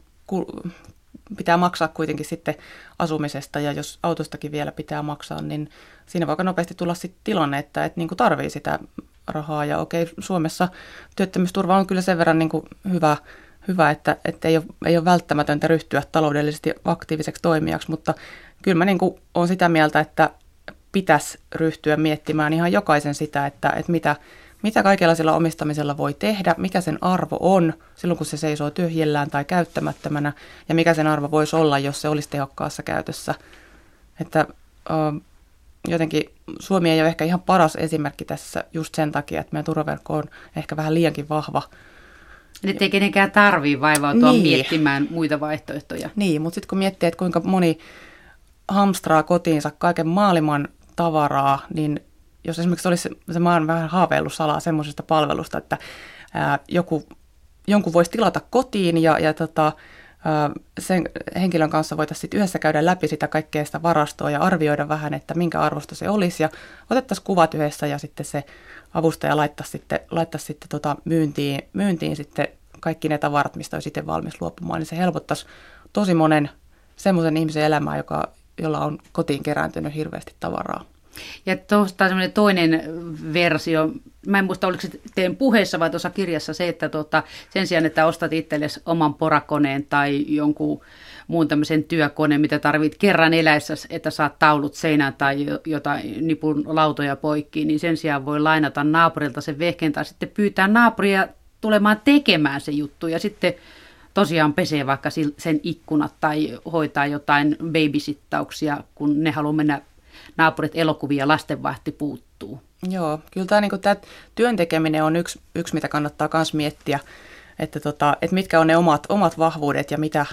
pitää maksaa kuitenkin sitten asumisesta ja jos autostakin vielä pitää maksaa, niin siinä voi aika nopeasti tulla sitten tilanne, että et niin tarvii sitä rahaa. Ja okei, Suomessa työttömyysturva on kyllä sen verran niin kuin hyvä, hyvä että, että ei, ole, ei ole välttämätöntä ryhtyä taloudellisesti aktiiviseksi toimijaksi, mutta kyllä mä niin kuin olen sitä mieltä, että pitäisi ryhtyä miettimään ihan jokaisen sitä, että, että mitä, mitä kaikella sillä omistamisella voi tehdä, mikä sen arvo on silloin, kun se seisoo tyhjillään tai käyttämättömänä, ja mikä sen arvo voisi olla, jos se olisi tehokkaassa käytössä. Että ö, jotenkin Suomi ei ole ehkä ihan paras esimerkki tässä just sen takia, että meidän turvaverkko on ehkä vähän liiankin vahva. Nyt ei kenenkään tarvitse vaivautua niin. miettimään muita vaihtoehtoja. Niin, mutta sitten kun miettii, että kuinka moni hamstraa kotiinsa kaiken maailman tavaraa, niin jos esimerkiksi olisi se maan vähän haaveillut salaa semmoisesta palvelusta, että ää, joku, jonkun voisi tilata kotiin ja, ja tota, ää, sen henkilön kanssa voitaisiin sit yhdessä käydä läpi sitä kaikkea sitä varastoa ja arvioida vähän, että minkä arvosta se olisi ja otettaisiin kuvat yhdessä ja sitten se avustaja laittaisi sitten, laittaisi sitten tota myyntiin, myyntiin sitten kaikki ne tavarat, mistä olisi itse valmis luopumaan, niin se helpottaisi tosi monen semmoisen ihmisen elämää, joka, jolla on kotiin kerääntynyt hirveästi tavaraa. Ja tuosta semmoinen toinen versio, mä en muista oliko se teidän puheessa vai tuossa kirjassa se, että tuota, sen sijaan, että ostat itsellesi oman porakoneen tai jonkun muun tämmöisen työkoneen, mitä tarvit kerran eläessä, että saat taulut seinään tai jotain nipun lautoja poikki, niin sen sijaan voi lainata naapurilta sen vehkeen tai sitten pyytää naapuria tulemaan tekemään se juttu. Ja sitten tosiaan pesee vaikka sen ikkunat tai hoitaa jotain babysittauksia, kun ne haluaa mennä naapurit elokuvia lastenvahti puuttuu. Joo, kyllä tämä, niin tämä työn tekeminen on yksi, yksi mitä kannattaa myös miettiä, että, tota, että mitkä on ne omat, omat vahvuudet ja mitä,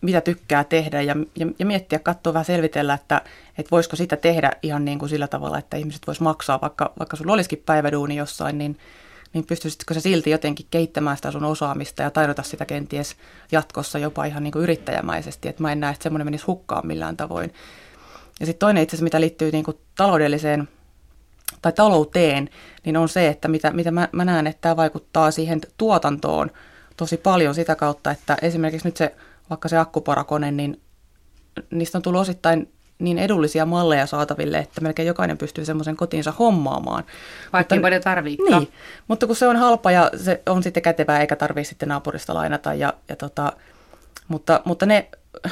mitä tykkää tehdä ja, ja, ja miettiä, katsoa vähän selvitellä, että, että voisiko sitä tehdä ihan niin kuin sillä tavalla, että ihmiset vois maksaa, vaikka, vaikka sulla olisikin päiväduuni jossain, niin, niin pystyisitkö sä silti jotenkin kehittämään sitä sun osaamista ja taidota sitä kenties jatkossa jopa ihan niin kuin yrittäjämäisesti, että mä en näe, että semmoinen menisi hukkaan millään tavoin. Ja sitten toinen itse asiassa, mitä liittyy niin kuin taloudelliseen tai talouteen, niin on se, että mitä, mitä mä, mä näen, että tämä vaikuttaa siihen tuotantoon tosi paljon sitä kautta, että esimerkiksi nyt se, vaikka se akkuparakone, niin niistä on tullut osittain niin edullisia malleja saataville, että melkein jokainen pystyy semmoisen kotiinsa hommaamaan. Vaikka mutta, paljon Niin, mutta kun se on halpa ja se on sitten kätevää eikä tarvitse sitten naapurista lainata. Ja, ja tota, mutta, mutta ne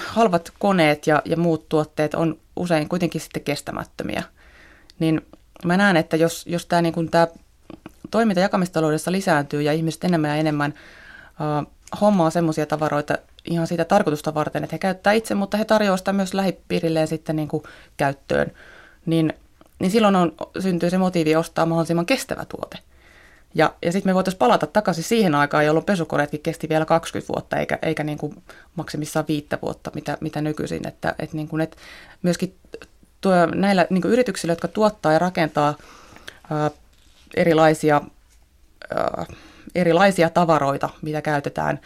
halvat koneet ja, ja muut tuotteet on usein kuitenkin sitten kestämättömiä. Niin mä näen, että jos, jos tämä niin toiminta jakamistaloudessa lisääntyy ja ihmiset enemmän ja enemmän uh, hommaa semmoisia tavaroita ihan siitä tarkoitusta varten, että he käyttää itse, mutta he tarjoavat sitä myös lähipiirilleen sitten niin kuin käyttöön, niin, niin silloin on, syntyy se motiivi ostaa mahdollisimman kestävä tuote. Ja, ja sitten me voitaisiin palata takaisin siihen aikaan, jolloin pesukoneetkin kesti vielä 20 vuotta, eikä, eikä niin kuin maksimissaan viittä vuotta, mitä, mitä nykyisin. Että, että, niin kuin, että myöskin tuo, näillä niin kuin yrityksillä, jotka tuottaa ja rakentaa ää, erilaisia, ää, erilaisia tavaroita, mitä käytetään,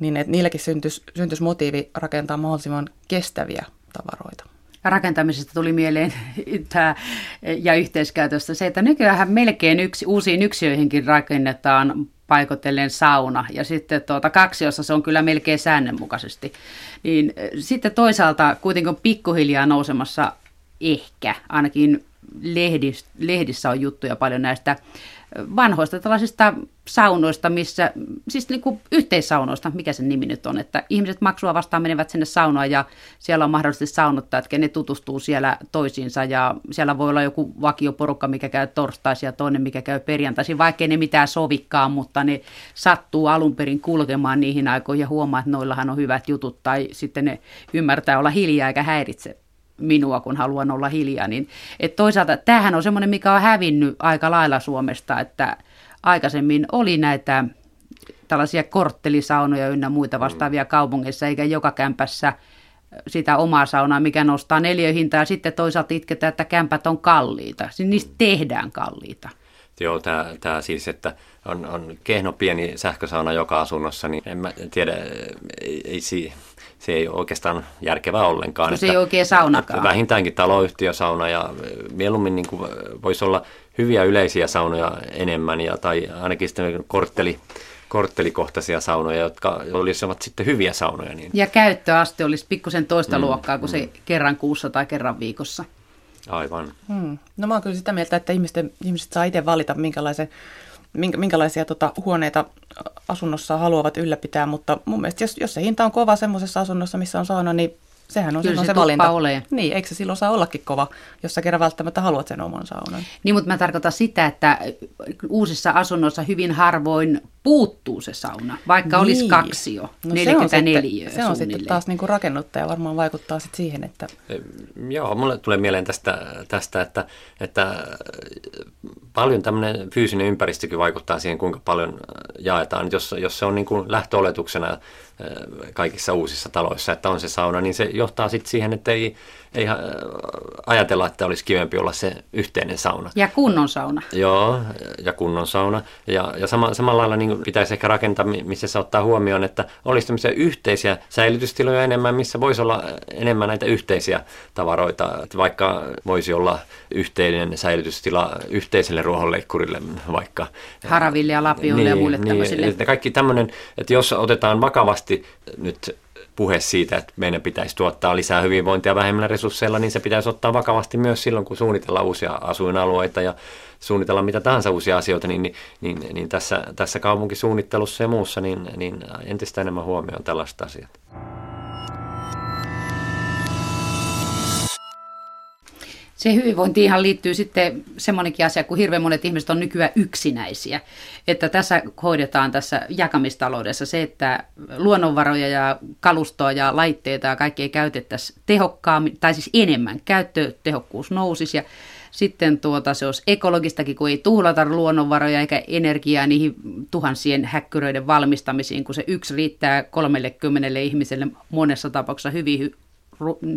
niin että niilläkin syntyisi, syntyisi motiivi rakentaa mahdollisimman kestäviä tavaroita rakentamisesta tuli mieleen [LAUGHS] tämä, ja yhteiskäytöstä se, että nykyään melkein yksi, uusiin yksiöihinkin rakennetaan paikotellen sauna ja sitten tuota, kaksiossa se on kyllä melkein säännönmukaisesti. Niin, sitten toisaalta kuitenkin pikkuhiljaa nousemassa ehkä, ainakin lehdissä on juttuja paljon näistä vanhoista tällaisista saunoista, missä, siis niin kuin yhteissaunoista, mikä sen nimi nyt on, että ihmiset maksua vastaan menevät sinne saunaan ja siellä on mahdollisesti saunottajat, ne tutustuu siellä toisiinsa ja siellä voi olla joku vakioporukka, mikä käy torstaisin ja toinen, mikä käy perjantaisin, vaikkei ne mitään sovikkaan, mutta ne sattuu alun perin kulkemaan niihin aikoihin ja huomaa, että noillahan on hyvät jutut tai sitten ne ymmärtää olla hiljaa eikä häiritse minua, kun haluan olla hiljaa. Niin, et toisaalta tämähän on semmoinen, mikä on hävinnyt aika lailla Suomesta, että aikaisemmin oli näitä tällaisia korttelisaunoja ynnä muita mm. vastaavia kaupungeissa, eikä joka kämpässä sitä omaa saunaa, mikä nostaa neljöhintaa, ja sitten toisaalta itketään, että kämpät on kalliita. Siis niistä tehdään kalliita. Joo, tämä, tämä siis, että on, on kehno pieni sähkösauna joka asunnossa, niin en mä tiedä, ei, ei, se ei ole oikeastaan järkevää ollenkaan. No se ei oikein saunakaan. Vähintäänkin taloyhtiösauna ja mieluummin niin kuin voisi olla hyviä yleisiä saunoja enemmän ja, tai ainakin sitten kortteli, korttelikohtaisia saunoja, jotka olisivat sitten hyviä saunoja. Niin. Ja käyttöaste olisi pikkusen toista mm, luokkaa kuin mm. se kerran kuussa tai kerran viikossa. Aivan. Hmm. No mä oon kyllä sitä mieltä, että ihmisten, ihmiset saa itse valita, minkälaisen minkälaisia tota, huoneita asunnossa haluavat ylläpitää, mutta mun mielestä jos, jos se hinta on kova semmoisessa asunnossa, missä on sauna, niin sehän on Kyllä se, se valinta. Ole. Niin, eikö se silloin saa ollakin kova, jos sä kerran välttämättä haluat sen oman saunan? Niin, mutta mä tarkoitan sitä, että uusissa asunnoissa hyvin harvoin puuttuu se sauna, vaikka niin. olisi kaksi jo, no 44 Se on sitten, se on sitten taas niin kuin rakennuttaja varmaan vaikuttaa sitten siihen, että... Joo, mulle tulee mieleen tästä, tästä että, että paljon tämmöinen fyysinen ympäristökin vaikuttaa siihen, kuinka paljon jaetaan. Jos, jos se on niin kuin lähtöoletuksena kaikissa uusissa taloissa, että on se sauna, niin se johtaa sitten siihen, että ei, ei ajatella, että olisi kivempi olla se yhteinen sauna. Ja kunnon sauna. Joo, ja kunnon sauna. Ja, ja sama, samalla lailla niin pitäisi ehkä rakentaa, missä se ottaa huomioon, että olisi tämmöisiä yhteisiä säilytystiloja enemmän, missä voisi olla enemmän näitä yhteisiä tavaroita. Että vaikka voisi olla yhteinen säilytystila yhteiselle ruohonleikkurille vaikka. Haraville ja lapioille niin, ja muille niin, tämmöisille. Kaikki tämmöinen, että jos otetaan vakavasti nyt puhe siitä, että meidän pitäisi tuottaa lisää hyvinvointia vähemmillä resursseilla, niin se pitäisi ottaa vakavasti myös silloin, kun suunnitellaan uusia asuinalueita ja suunnitellaan mitä tahansa uusia asioita, niin, niin, niin, niin tässä, tässä kaupunkisuunnittelussa ja muussa niin, niin entistä enemmän huomioon tällaiset asiat. Se hyvinvointiinhan liittyy sitten semmoinenkin asia, kun hirveän monet ihmiset on nykyään yksinäisiä. Että tässä hoidetaan tässä jakamistaloudessa se, että luonnonvaroja ja kalustoa ja laitteita ja kaikkea käytettäisiin tehokkaammin, tai siis enemmän. Käyttötehokkuus nousisi ja sitten tuota, se olisi ekologistakin, kun ei tuhlata luonnonvaroja eikä energiaa niihin tuhansien häkkyröiden valmistamisiin, kun se yksi riittää 30 ihmiselle monessa tapauksessa hyvin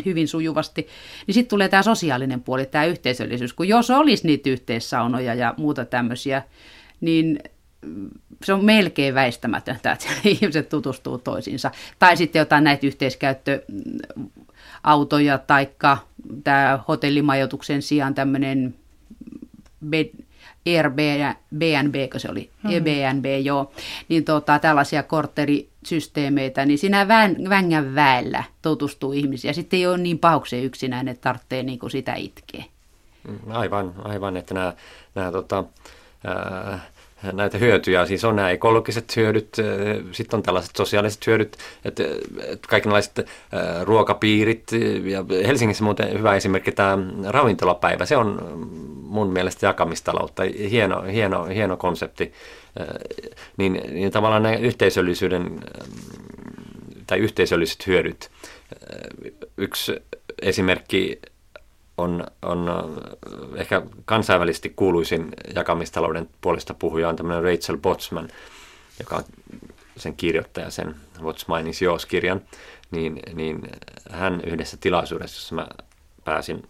hyvin sujuvasti, niin sitten tulee tämä sosiaalinen puoli, tämä yhteisöllisyys. Kun jos olisi niitä yhteissaunoja ja muuta tämmöisiä, niin se on melkein väistämätöntä, että [LAUGHS] ihmiset tutustuu toisiinsa. Tai sitten jotain näitä yhteiskäyttöautoja, taikka tämä hotellimajoituksen sijaan tämmöinen bed, Airbnb, kun se oli, mm-hmm. Airbnb, joo, niin tota, tällaisia kortterisysteemeitä, niin siinä vän, vängän väellä tutustuu ihmisiä. Sitten ei ole niin pauksen yksinään, että tarvitsee niin kuin sitä itkeä. Mm, aivan, aivan, että nämä, nämä tota, ää, näitä hyötyjä. Siis on nämä ekologiset hyödyt, sitten on tällaiset sosiaaliset hyödyt, että kaikenlaiset ruokapiirit. Ja Helsingissä muuten hyvä esimerkki tämä ravintolapäivä. Se on mun mielestä jakamistaloutta. Hieno, hieno, hieno konsepti. Niin, niin tavallaan nämä yhteisöllisyyden tai yhteisölliset hyödyt. Yksi esimerkki on, on ehkä kansainvälisesti kuuluisin jakamistalouden puolesta puhuja on tämmöinen Rachel Botsman, joka on sen kirjoittaja, sen What's Mine is Yours-kirjan, niin, niin hän yhdessä tilaisuudessa, jossa mä pääsin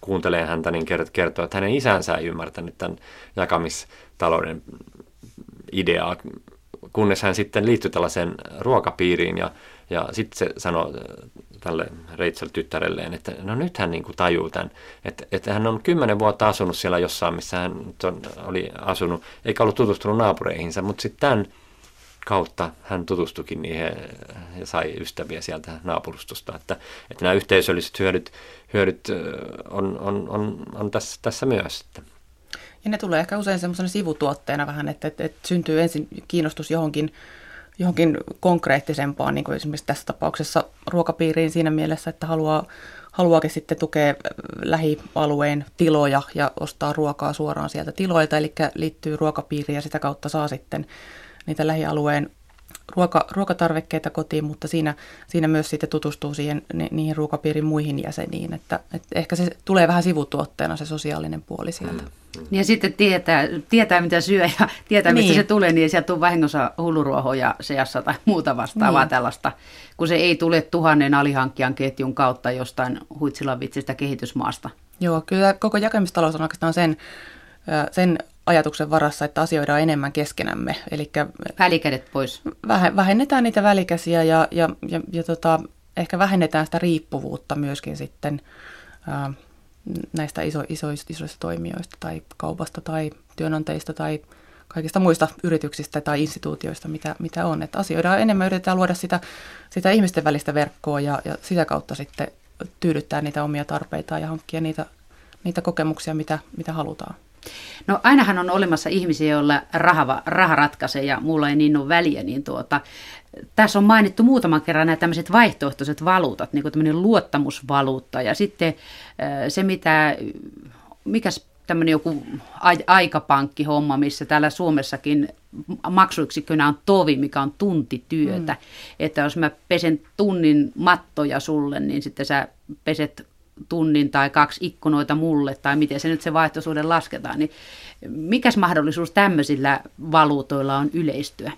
kuuntelemaan häntä, niin kertoi, että hänen isänsä ei ymmärtänyt tämän jakamistalouden ideaa, kunnes hän sitten liittyi tällaiseen ruokapiiriin ja, ja sitten se sanoi tälle Rachel-tyttärelleen, että no nyt hän niin kuin tajuu tämän, että, että hän on kymmenen vuotta asunut siellä jossain, missä hän on, oli asunut, eikä ollut tutustunut naapureihinsa, mutta sitten tämän kautta hän tutustukin niihin ja sai ystäviä sieltä naapurustosta, että, että nämä yhteisölliset hyödyt, hyödyt on, on, on, on tässä, tässä myös. Ja ne tulee ehkä usein semmoisena sivutuotteena vähän, että, että, että syntyy ensin kiinnostus johonkin, johonkin konkreettisempaan, niin kuin esimerkiksi tässä tapauksessa ruokapiiriin siinä mielessä, että haluaa, haluaakin sitten tukea lähialueen tiloja ja ostaa ruokaa suoraan sieltä tiloilta, eli liittyy ruokapiiriin ja sitä kautta saa sitten niitä lähialueen ruoka, ruokatarvikkeita kotiin, mutta siinä, siinä myös sitten tutustuu siihen, ni, niihin ruokapiirin muihin jäseniin. Että, että ehkä se tulee vähän sivutuotteena se sosiaalinen puoli sieltä. Mm. Ja sitten tietää, tietää, mitä syö ja [LAUGHS] tietää, mistä niin. se tulee, niin ei sieltä tule vahingossa hulluruohoja seassa tai muuta vastaavaa niin. tällaista, kun se ei tule tuhannen alihankkijan ketjun kautta jostain huitsilan vitsistä kehitysmaasta. Joo, kyllä koko jakamistalous on oikeastaan sen, sen ajatuksen varassa, että asioidaan enemmän keskenämme. Eli Välikädet pois. Vähennetään niitä välikäsiä ja, ja, ja, ja tota, ehkä vähennetään sitä riippuvuutta myöskin sitten ää, näistä iso, isoista, isoista toimijoista tai kaupasta tai työnantajista tai kaikista muista yrityksistä tai instituutioista, mitä, mitä on. Että asioidaan enemmän, yritetään luoda sitä, sitä ihmisten välistä verkkoa ja, ja sitä kautta sitten tyydyttää niitä omia tarpeita ja hankkia niitä, niitä kokemuksia, mitä, mitä halutaan. No ainahan on olemassa ihmisiä, joilla raha, raha ratkaisee ja mulla ei niin ole väliä, niin tuota, tässä on mainittu muutaman kerran nämä tämmöiset vaihtoehtoiset valuutat, niin kuin tämmöinen luottamusvaluutta ja sitten se, mitä, mikäs tämmöinen joku aikapankkihomma, missä täällä Suomessakin maksuyksikkönä on tovi, mikä on tuntityötä. Mm. Että jos mä pesen tunnin mattoja sulle, niin sitten sä peset tunnin tai kaksi ikkunoita mulle, tai miten se nyt se vaihtoisuuden lasketaan, niin mikäs mahdollisuus tämmöisillä valuutoilla on yleistyä?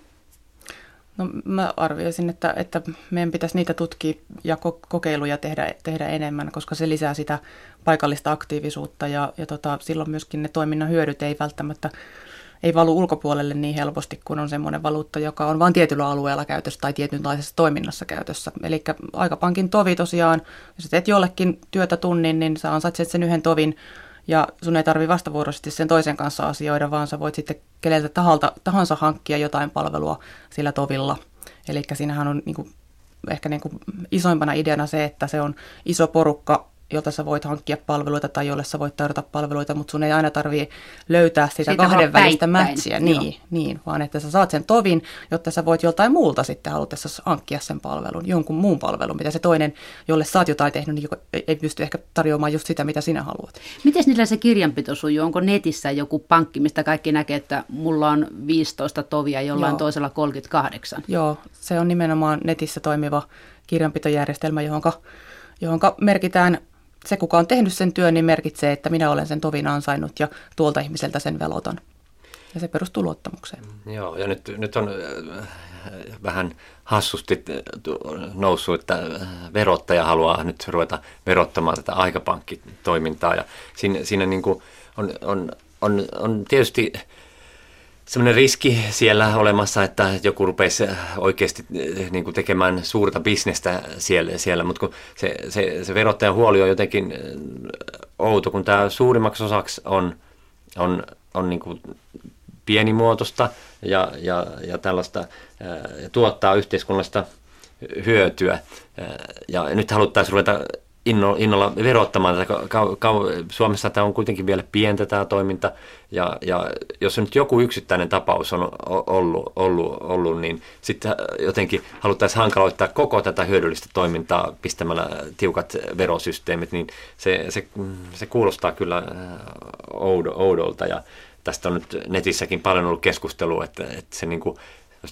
No mä arvioisin, että, että meidän pitäisi niitä tutkia ja kokeiluja tehdä, tehdä enemmän, koska se lisää sitä paikallista aktiivisuutta ja, ja tota, silloin myöskin ne toiminnan hyödyt ei välttämättä ei valu ulkopuolelle niin helposti, kun on semmoinen valuutta, joka on vain tietyllä alueella käytössä tai tietynlaisessa toiminnassa käytössä. Eli aikapankin tovi tosiaan, jos teet jollekin työtä tunnin, niin sä ansaitset sen yhden tovin ja sun ei tarvi vastavuoroisesti sen toisen kanssa asioida, vaan sä voit sitten keneltä tahalta, tahansa hankkia jotain palvelua sillä tovilla. Eli siinähän on niin kuin, ehkä niin kuin isoimpana ideana se, että se on iso porukka jolta sä voit hankkia palveluita tai jolle sä voit tarjota palveluita, mutta sun ei aina tarvii löytää sitä kahden välistä mätsiä, niin, niin, vaan että sä saat sen tovin, jotta sä voit joltain muulta sitten halutessa hankkia sen palvelun, jonkun muun palvelun, mitä se toinen, jolle sä oot jotain tehnyt, niin ei pysty ehkä tarjoamaan just sitä, mitä sinä haluat. Miten niillä se kirjanpito sujuu? Onko netissä joku pankki, mistä kaikki näkee, että mulla on 15 tovia, jollain Joo. toisella 38? Joo, se on nimenomaan netissä toimiva kirjanpitojärjestelmä, johonka, johonka merkitään se, kuka on tehnyt sen työn, niin merkitsee, että minä olen sen tovin ansainnut ja tuolta ihmiseltä sen veloton. Ja se perustuu luottamukseen. Joo, ja nyt, nyt on äh, vähän hassusti noussut, että verottaja haluaa nyt ruveta verottamaan tätä aikapankkitoimintaa. Ja siinä, siinä niin kuin on, on, on, on tietysti semmoinen riski siellä olemassa, että joku rupeisi oikeasti eh, niin kuin tekemään suurta bisnestä siellä, siellä. mutta kun se, se, se verottajan huoli on jotenkin eh, outo, kun tämä suurimmaksi osaksi on, on, on niin kuin pienimuotoista ja, ja, ja tällaista ja tuottaa yhteiskunnallista hyötyä. Ja nyt haluttaisiin ruveta innolla verottamaan tätä. Suomessa tämä on kuitenkin vielä pientä tämä toiminta, ja, ja jos nyt joku yksittäinen tapaus on ollut, ollut, ollut niin sitten jotenkin haluttaisiin hankaloittaa koko tätä hyödyllistä toimintaa pistämällä tiukat verosysteemit, niin se, se, se kuulostaa kyllä äh, oudolta, ja tästä on nyt netissäkin paljon ollut keskustelua, että, että se niin kuin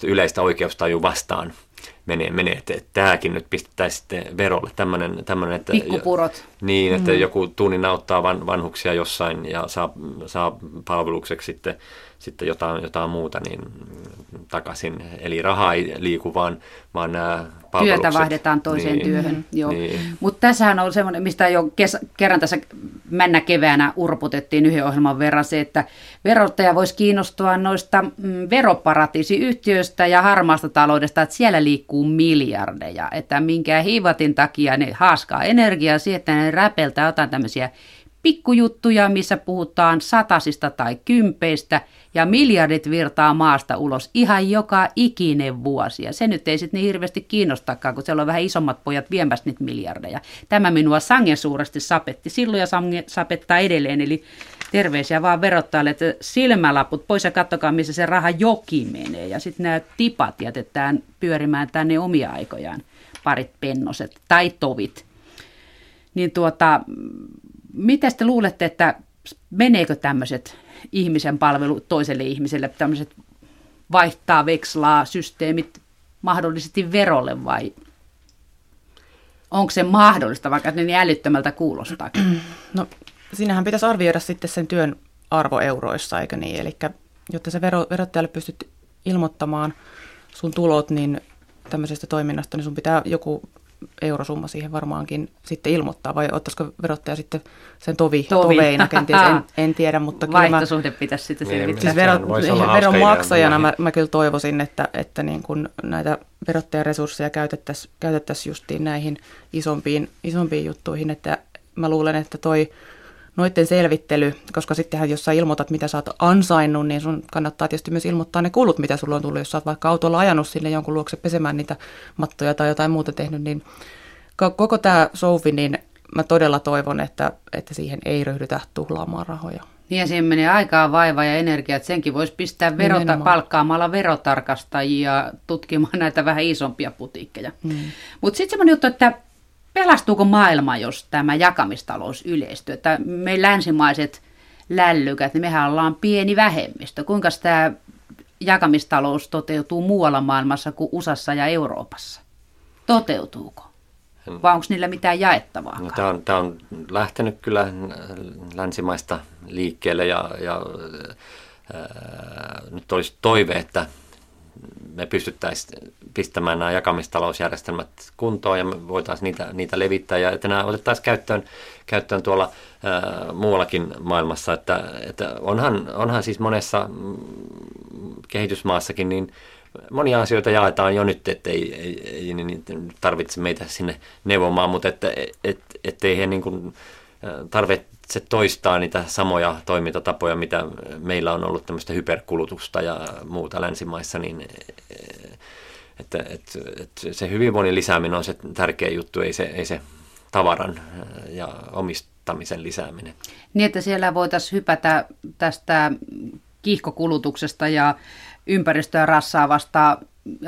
yleistä oikeustajua vastaan – menee, menee että, että tämäkin nyt pistettäisiin sitten verolle. Tämmöinen, tämmöinen että, Pikkupurot. Niin, että mm. joku tunnin auttaa van, vanhuksia jossain ja saa, saa palvelukseksi sitten, sitten jotain, jotain muuta niin takaisin. Eli raha ei liiku, vaan, vaan nämä Työtä vaihdetaan toiseen niin, työhön. Joo. Niin. Mutta tässähän on semmoinen, mistä jo kes- kerran tässä männä keväänä urputettiin yhden ohjelman verran se, että verottaja voisi kiinnostua noista mm, veroparatiisiyhtiöistä ja harmaasta taloudesta, että siellä liikkuu miljardeja. Että minkä hiivatin takia ne haaskaa energiaa siihen, että ne räpeltää jotain tämmöisiä pikkujuttuja, missä puhutaan satasista tai kympeistä ja miljardit virtaa maasta ulos ihan joka ikinen vuosi. Ja se nyt ei sitten niin hirveästi kiinnostakaan, kun siellä on vähän isommat pojat viemässä niitä miljardeja. Tämä minua sangen suuresti sapetti silloin ja sapettaa edelleen. Eli Terveisiä vaan verottajalle, että silmälaput pois ja kattokaa, missä se raha joki menee. Ja sitten nämä tipat jätetään pyörimään tänne omia aikojaan, parit pennoset tai tovit. Niin tuota, mitä te luulette, että meneekö tämmöiset ihmisen palvelu toiselle ihmiselle, tämmöiset vaihtaa vekslaa systeemit mahdollisesti verolle vai onko se mahdollista, vaikka ne niin älyttömältä kuulostaa? No sinähän pitäisi arvioida sitten sen työn arvo euroissa, eikö niin? Eli jotta se vero, verottajalle pystyt ilmoittamaan sun tulot, niin tämmöisestä toiminnasta, niin sun pitää joku eurosumma siihen varmaankin sitten ilmoittaa, vai ottaisiko verottaja sitten sen tovi, tovi. toveina, kenties en, [LAUGHS] en tiedä, mutta kyllä Vaihtosuhde mä, pitäisi sitten niin, selvittää. Siis vero, [LAUGHS] veronmaksajana mä, mä kyllä toivoisin, että, että niin kun näitä verottajaresursseja käytettäisiin käytettäisi justiin näihin isompiin, isompiin juttuihin, että mä luulen, että toi noiden selvittely, koska sittenhän jos sä ilmoitat, mitä sä oot ansainnut, niin sun kannattaa tietysti myös ilmoittaa ne kulut, mitä sulla on tullut. Jos sä oot vaikka autolla ajanut sinne jonkun luokse pesemään niitä mattoja tai jotain muuta tehnyt, niin koko tämä souvi, niin mä todella toivon, että, että siihen ei ryhdytä tuhlaamaan rahoja. Niin ja siihen menee aikaa, vaivaa ja energiaa, että senkin voisi pistää verota, palkkaamalla verotarkastajia tutkimaan näitä vähän isompia putiikkeja. Hmm. Mutta sitten semmoinen juttu, että pelastuuko maailma, jos tämä jakamistalous yleistyy? Että me länsimaiset lällykät, niin mehän ollaan pieni vähemmistö. Kuinka tämä jakamistalous toteutuu muualla maailmassa kuin USAssa ja Euroopassa? Toteutuuko? Vai onko niillä mitään jaettavaa? No, tämä, on, tämä on lähtenyt kyllä länsimaista liikkeelle ja, ja ää, nyt olisi toive, että me pystyttäisiin pistämään nämä jakamistalousjärjestelmät kuntoon ja me voitaisiin niitä, niitä levittää ja että nämä otettaisiin käyttöön, käyttöön tuolla ää, muuallakin maailmassa. Että, että onhan, onhan siis monessa mm, kehitysmaassakin niin monia asioita jaetaan jo nyt, että ei, ei, ei niin tarvitse meitä sinne neuvomaan, mutta että, et, ettei he niin kuin tarvitse toistaa niitä samoja toimintatapoja, mitä meillä on ollut tämmöistä hyperkulutusta ja muuta länsimaissa, niin että, että, että se hyvinvoinnin lisääminen on se tärkeä juttu, ei se, ei se tavaran ja omistamisen lisääminen. Niin, että siellä voitaisiin hypätä tästä kiihkokulutuksesta ja ympäristöä rassaavasta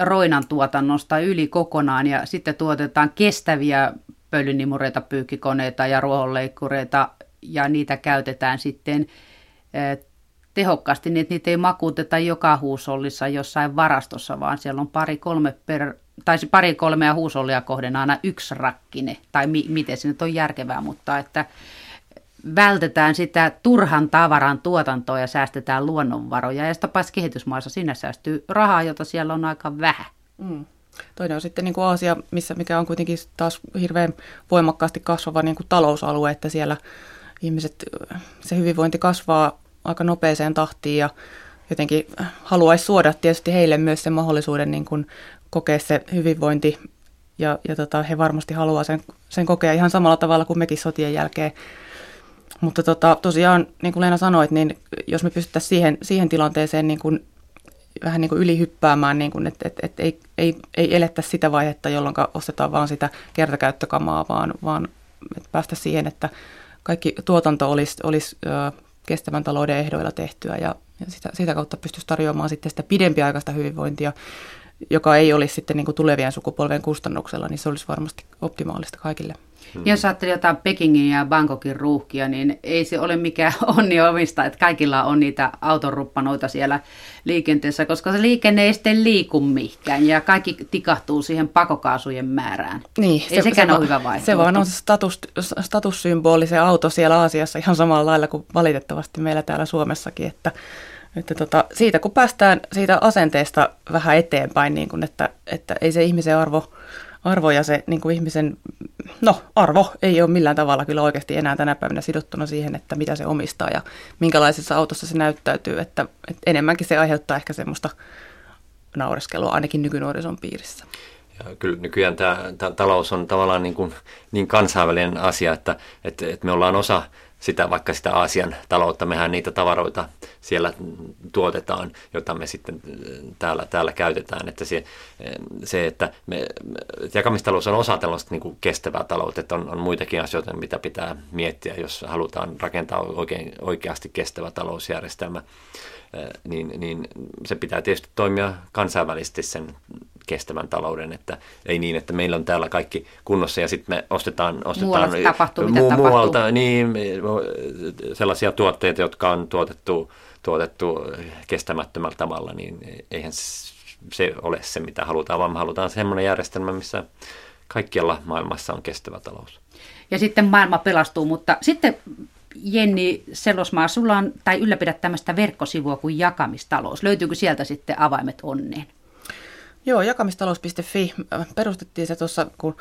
roinan tuotannosta yli kokonaan ja sitten tuotetaan kestäviä pölynimureita, pyykkikoneita ja ruohonleikkureita ja niitä käytetään sitten eh, tehokkaasti niin, että niitä ei makuuteta joka huusollissa jossain varastossa, vaan siellä on pari kolme per, tai pari kolmea huusollia kohden aina yksi rakkine, tai mi, miten se nyt on järkevää, mutta että vältetään sitä turhan tavaran tuotantoa ja säästetään luonnonvaroja. Ja sitä paitsi kehitysmaissa sinne säästyy rahaa, jota siellä on aika vähän. Mm. Toinen on sitten niin kuin Aasia, missä, mikä on kuitenkin taas hirveän voimakkaasti kasvava niin kuin talousalue, että siellä ihmiset, se hyvinvointi kasvaa aika nopeeseen tahtiin ja jotenkin haluaisi suoda tietysti heille myös sen mahdollisuuden niin kuin kokea se hyvinvointi ja, ja tota, he varmasti haluaa sen, sen kokea ihan samalla tavalla kuin mekin sotien jälkeen. Mutta tota, tosiaan, niin kuin Leena sanoit, niin jos me pystyttäisiin siihen, siihen tilanteeseen niin kuin vähän niin kuin ylihyppäämään, niin kuin, että, että, että ei, ei, ei eletä sitä vaihetta, jolloin ostetaan vaan sitä kertakäyttökamaa, vaan, vaan että päästä siihen, että kaikki tuotanto olisi, olisi kestävän talouden ehdoilla tehtyä ja, ja sitä, sitä kautta pystyisi tarjoamaan sitten sitä pidempiaikaista hyvinvointia, joka ei olisi sitten niin kuin tulevien sukupolven kustannuksella, niin se olisi varmasti optimaalista kaikille. Hmm. Jos ajattelee jotain Pekingin ja Bangkokin ruuhkia, niin ei se ole mikään [LAUGHS] onni omista, että kaikilla on niitä autoruppanoita siellä liikenteessä, koska se liikenne ei sitten liiku mihinkään ja kaikki tikahtuu siihen pakokaasujen määrään. Niin, ei se, sekään se, ole hyvä vaihtoehto. Se vaan on se status, statussymboli, se auto siellä Aasiassa ihan samalla lailla kuin valitettavasti meillä täällä Suomessakin, että että tota, siitä kun päästään siitä asenteesta vähän eteenpäin, niin kun, että, että ei se ihmisen arvo, arvo ja se niin kuin ihmisen, no arvo ei ole millään tavalla kyllä oikeasti enää tänä päivänä sidottuna siihen, että mitä se omistaa ja minkälaisessa autossa se näyttäytyy, että, että enemmänkin se aiheuttaa ehkä semmoista naureskelua ainakin nykynuorison piirissä. Ja kyllä nykyään tämä, tämä talous on tavallaan niin, kuin, niin kansainvälinen asia, että, että, että me ollaan osa sitä, vaikka sitä Aasian taloutta, mehän niitä tavaroita siellä tuotetaan, jota me sitten täällä, täällä käytetään. Että se, se että me, jakamistalous on osa tällaista niin kestävää taloutta, että on, on muitakin asioita, mitä pitää miettiä, jos halutaan rakentaa oikein, oikeasti kestävä talousjärjestelmä, niin, niin se pitää tietysti toimia kansainvälisesti sen kestävän talouden, että ei niin, että meillä on täällä kaikki kunnossa ja sitten me ostetaan, ostetaan muualta tapahtuu, mitä mu- tapahtuu. muualta niin, sellaisia tuotteita, jotka on tuotettu, tuotettu kestämättömällä tavalla, niin eihän se ole se, mitä halutaan, vaan me halutaan semmoinen järjestelmä, missä kaikkialla maailmassa on kestävä talous. Ja sitten maailma pelastuu, mutta sitten Jenni Selosmaa, sulla on tai ylläpidät tämmöistä verkkosivua kuin jakamistalous. Löytyykö sieltä sitten avaimet onneen? Joo, jakamistalous.fi perustettiin se tuossa, kun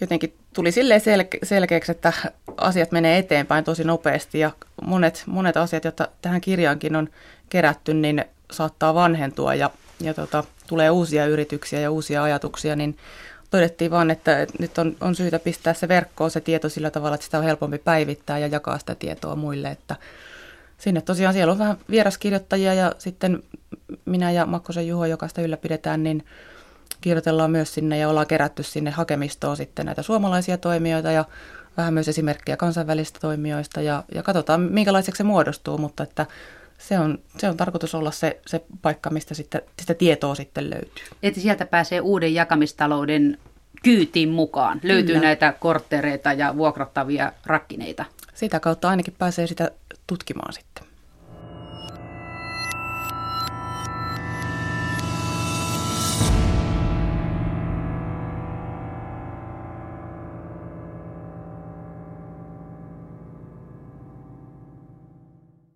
jotenkin tuli silleen selke- selkeäksi, että asiat menee eteenpäin tosi nopeasti ja monet, monet asiat, joita tähän kirjaankin on kerätty, niin saattaa vanhentua ja, ja tota, tulee uusia yrityksiä ja uusia ajatuksia, niin todettiin vaan, että nyt on, on syytä pistää se verkkoon se tieto sillä tavalla, että sitä on helpompi päivittää ja jakaa sitä tietoa muille, että sinne tosiaan siellä on vähän vieraskirjoittajia ja sitten minä ja Makkosen Juho, joka sitä ylläpidetään, niin kirjoitellaan myös sinne ja ollaan kerätty sinne hakemistoon sitten näitä suomalaisia toimijoita ja vähän myös esimerkkejä kansainvälisistä toimijoista ja, ja katsotaan minkälaiseksi se muodostuu, mutta että se on, se on tarkoitus olla se, se paikka, mistä sitten, sitä tietoa sitten löytyy. Että sieltä pääsee uuden jakamistalouden kyytiin mukaan. Löytyy Kyllä. näitä korttereita ja vuokrattavia rakkineita. Sitä kautta ainakin pääsee sitä tutkimaan sitten.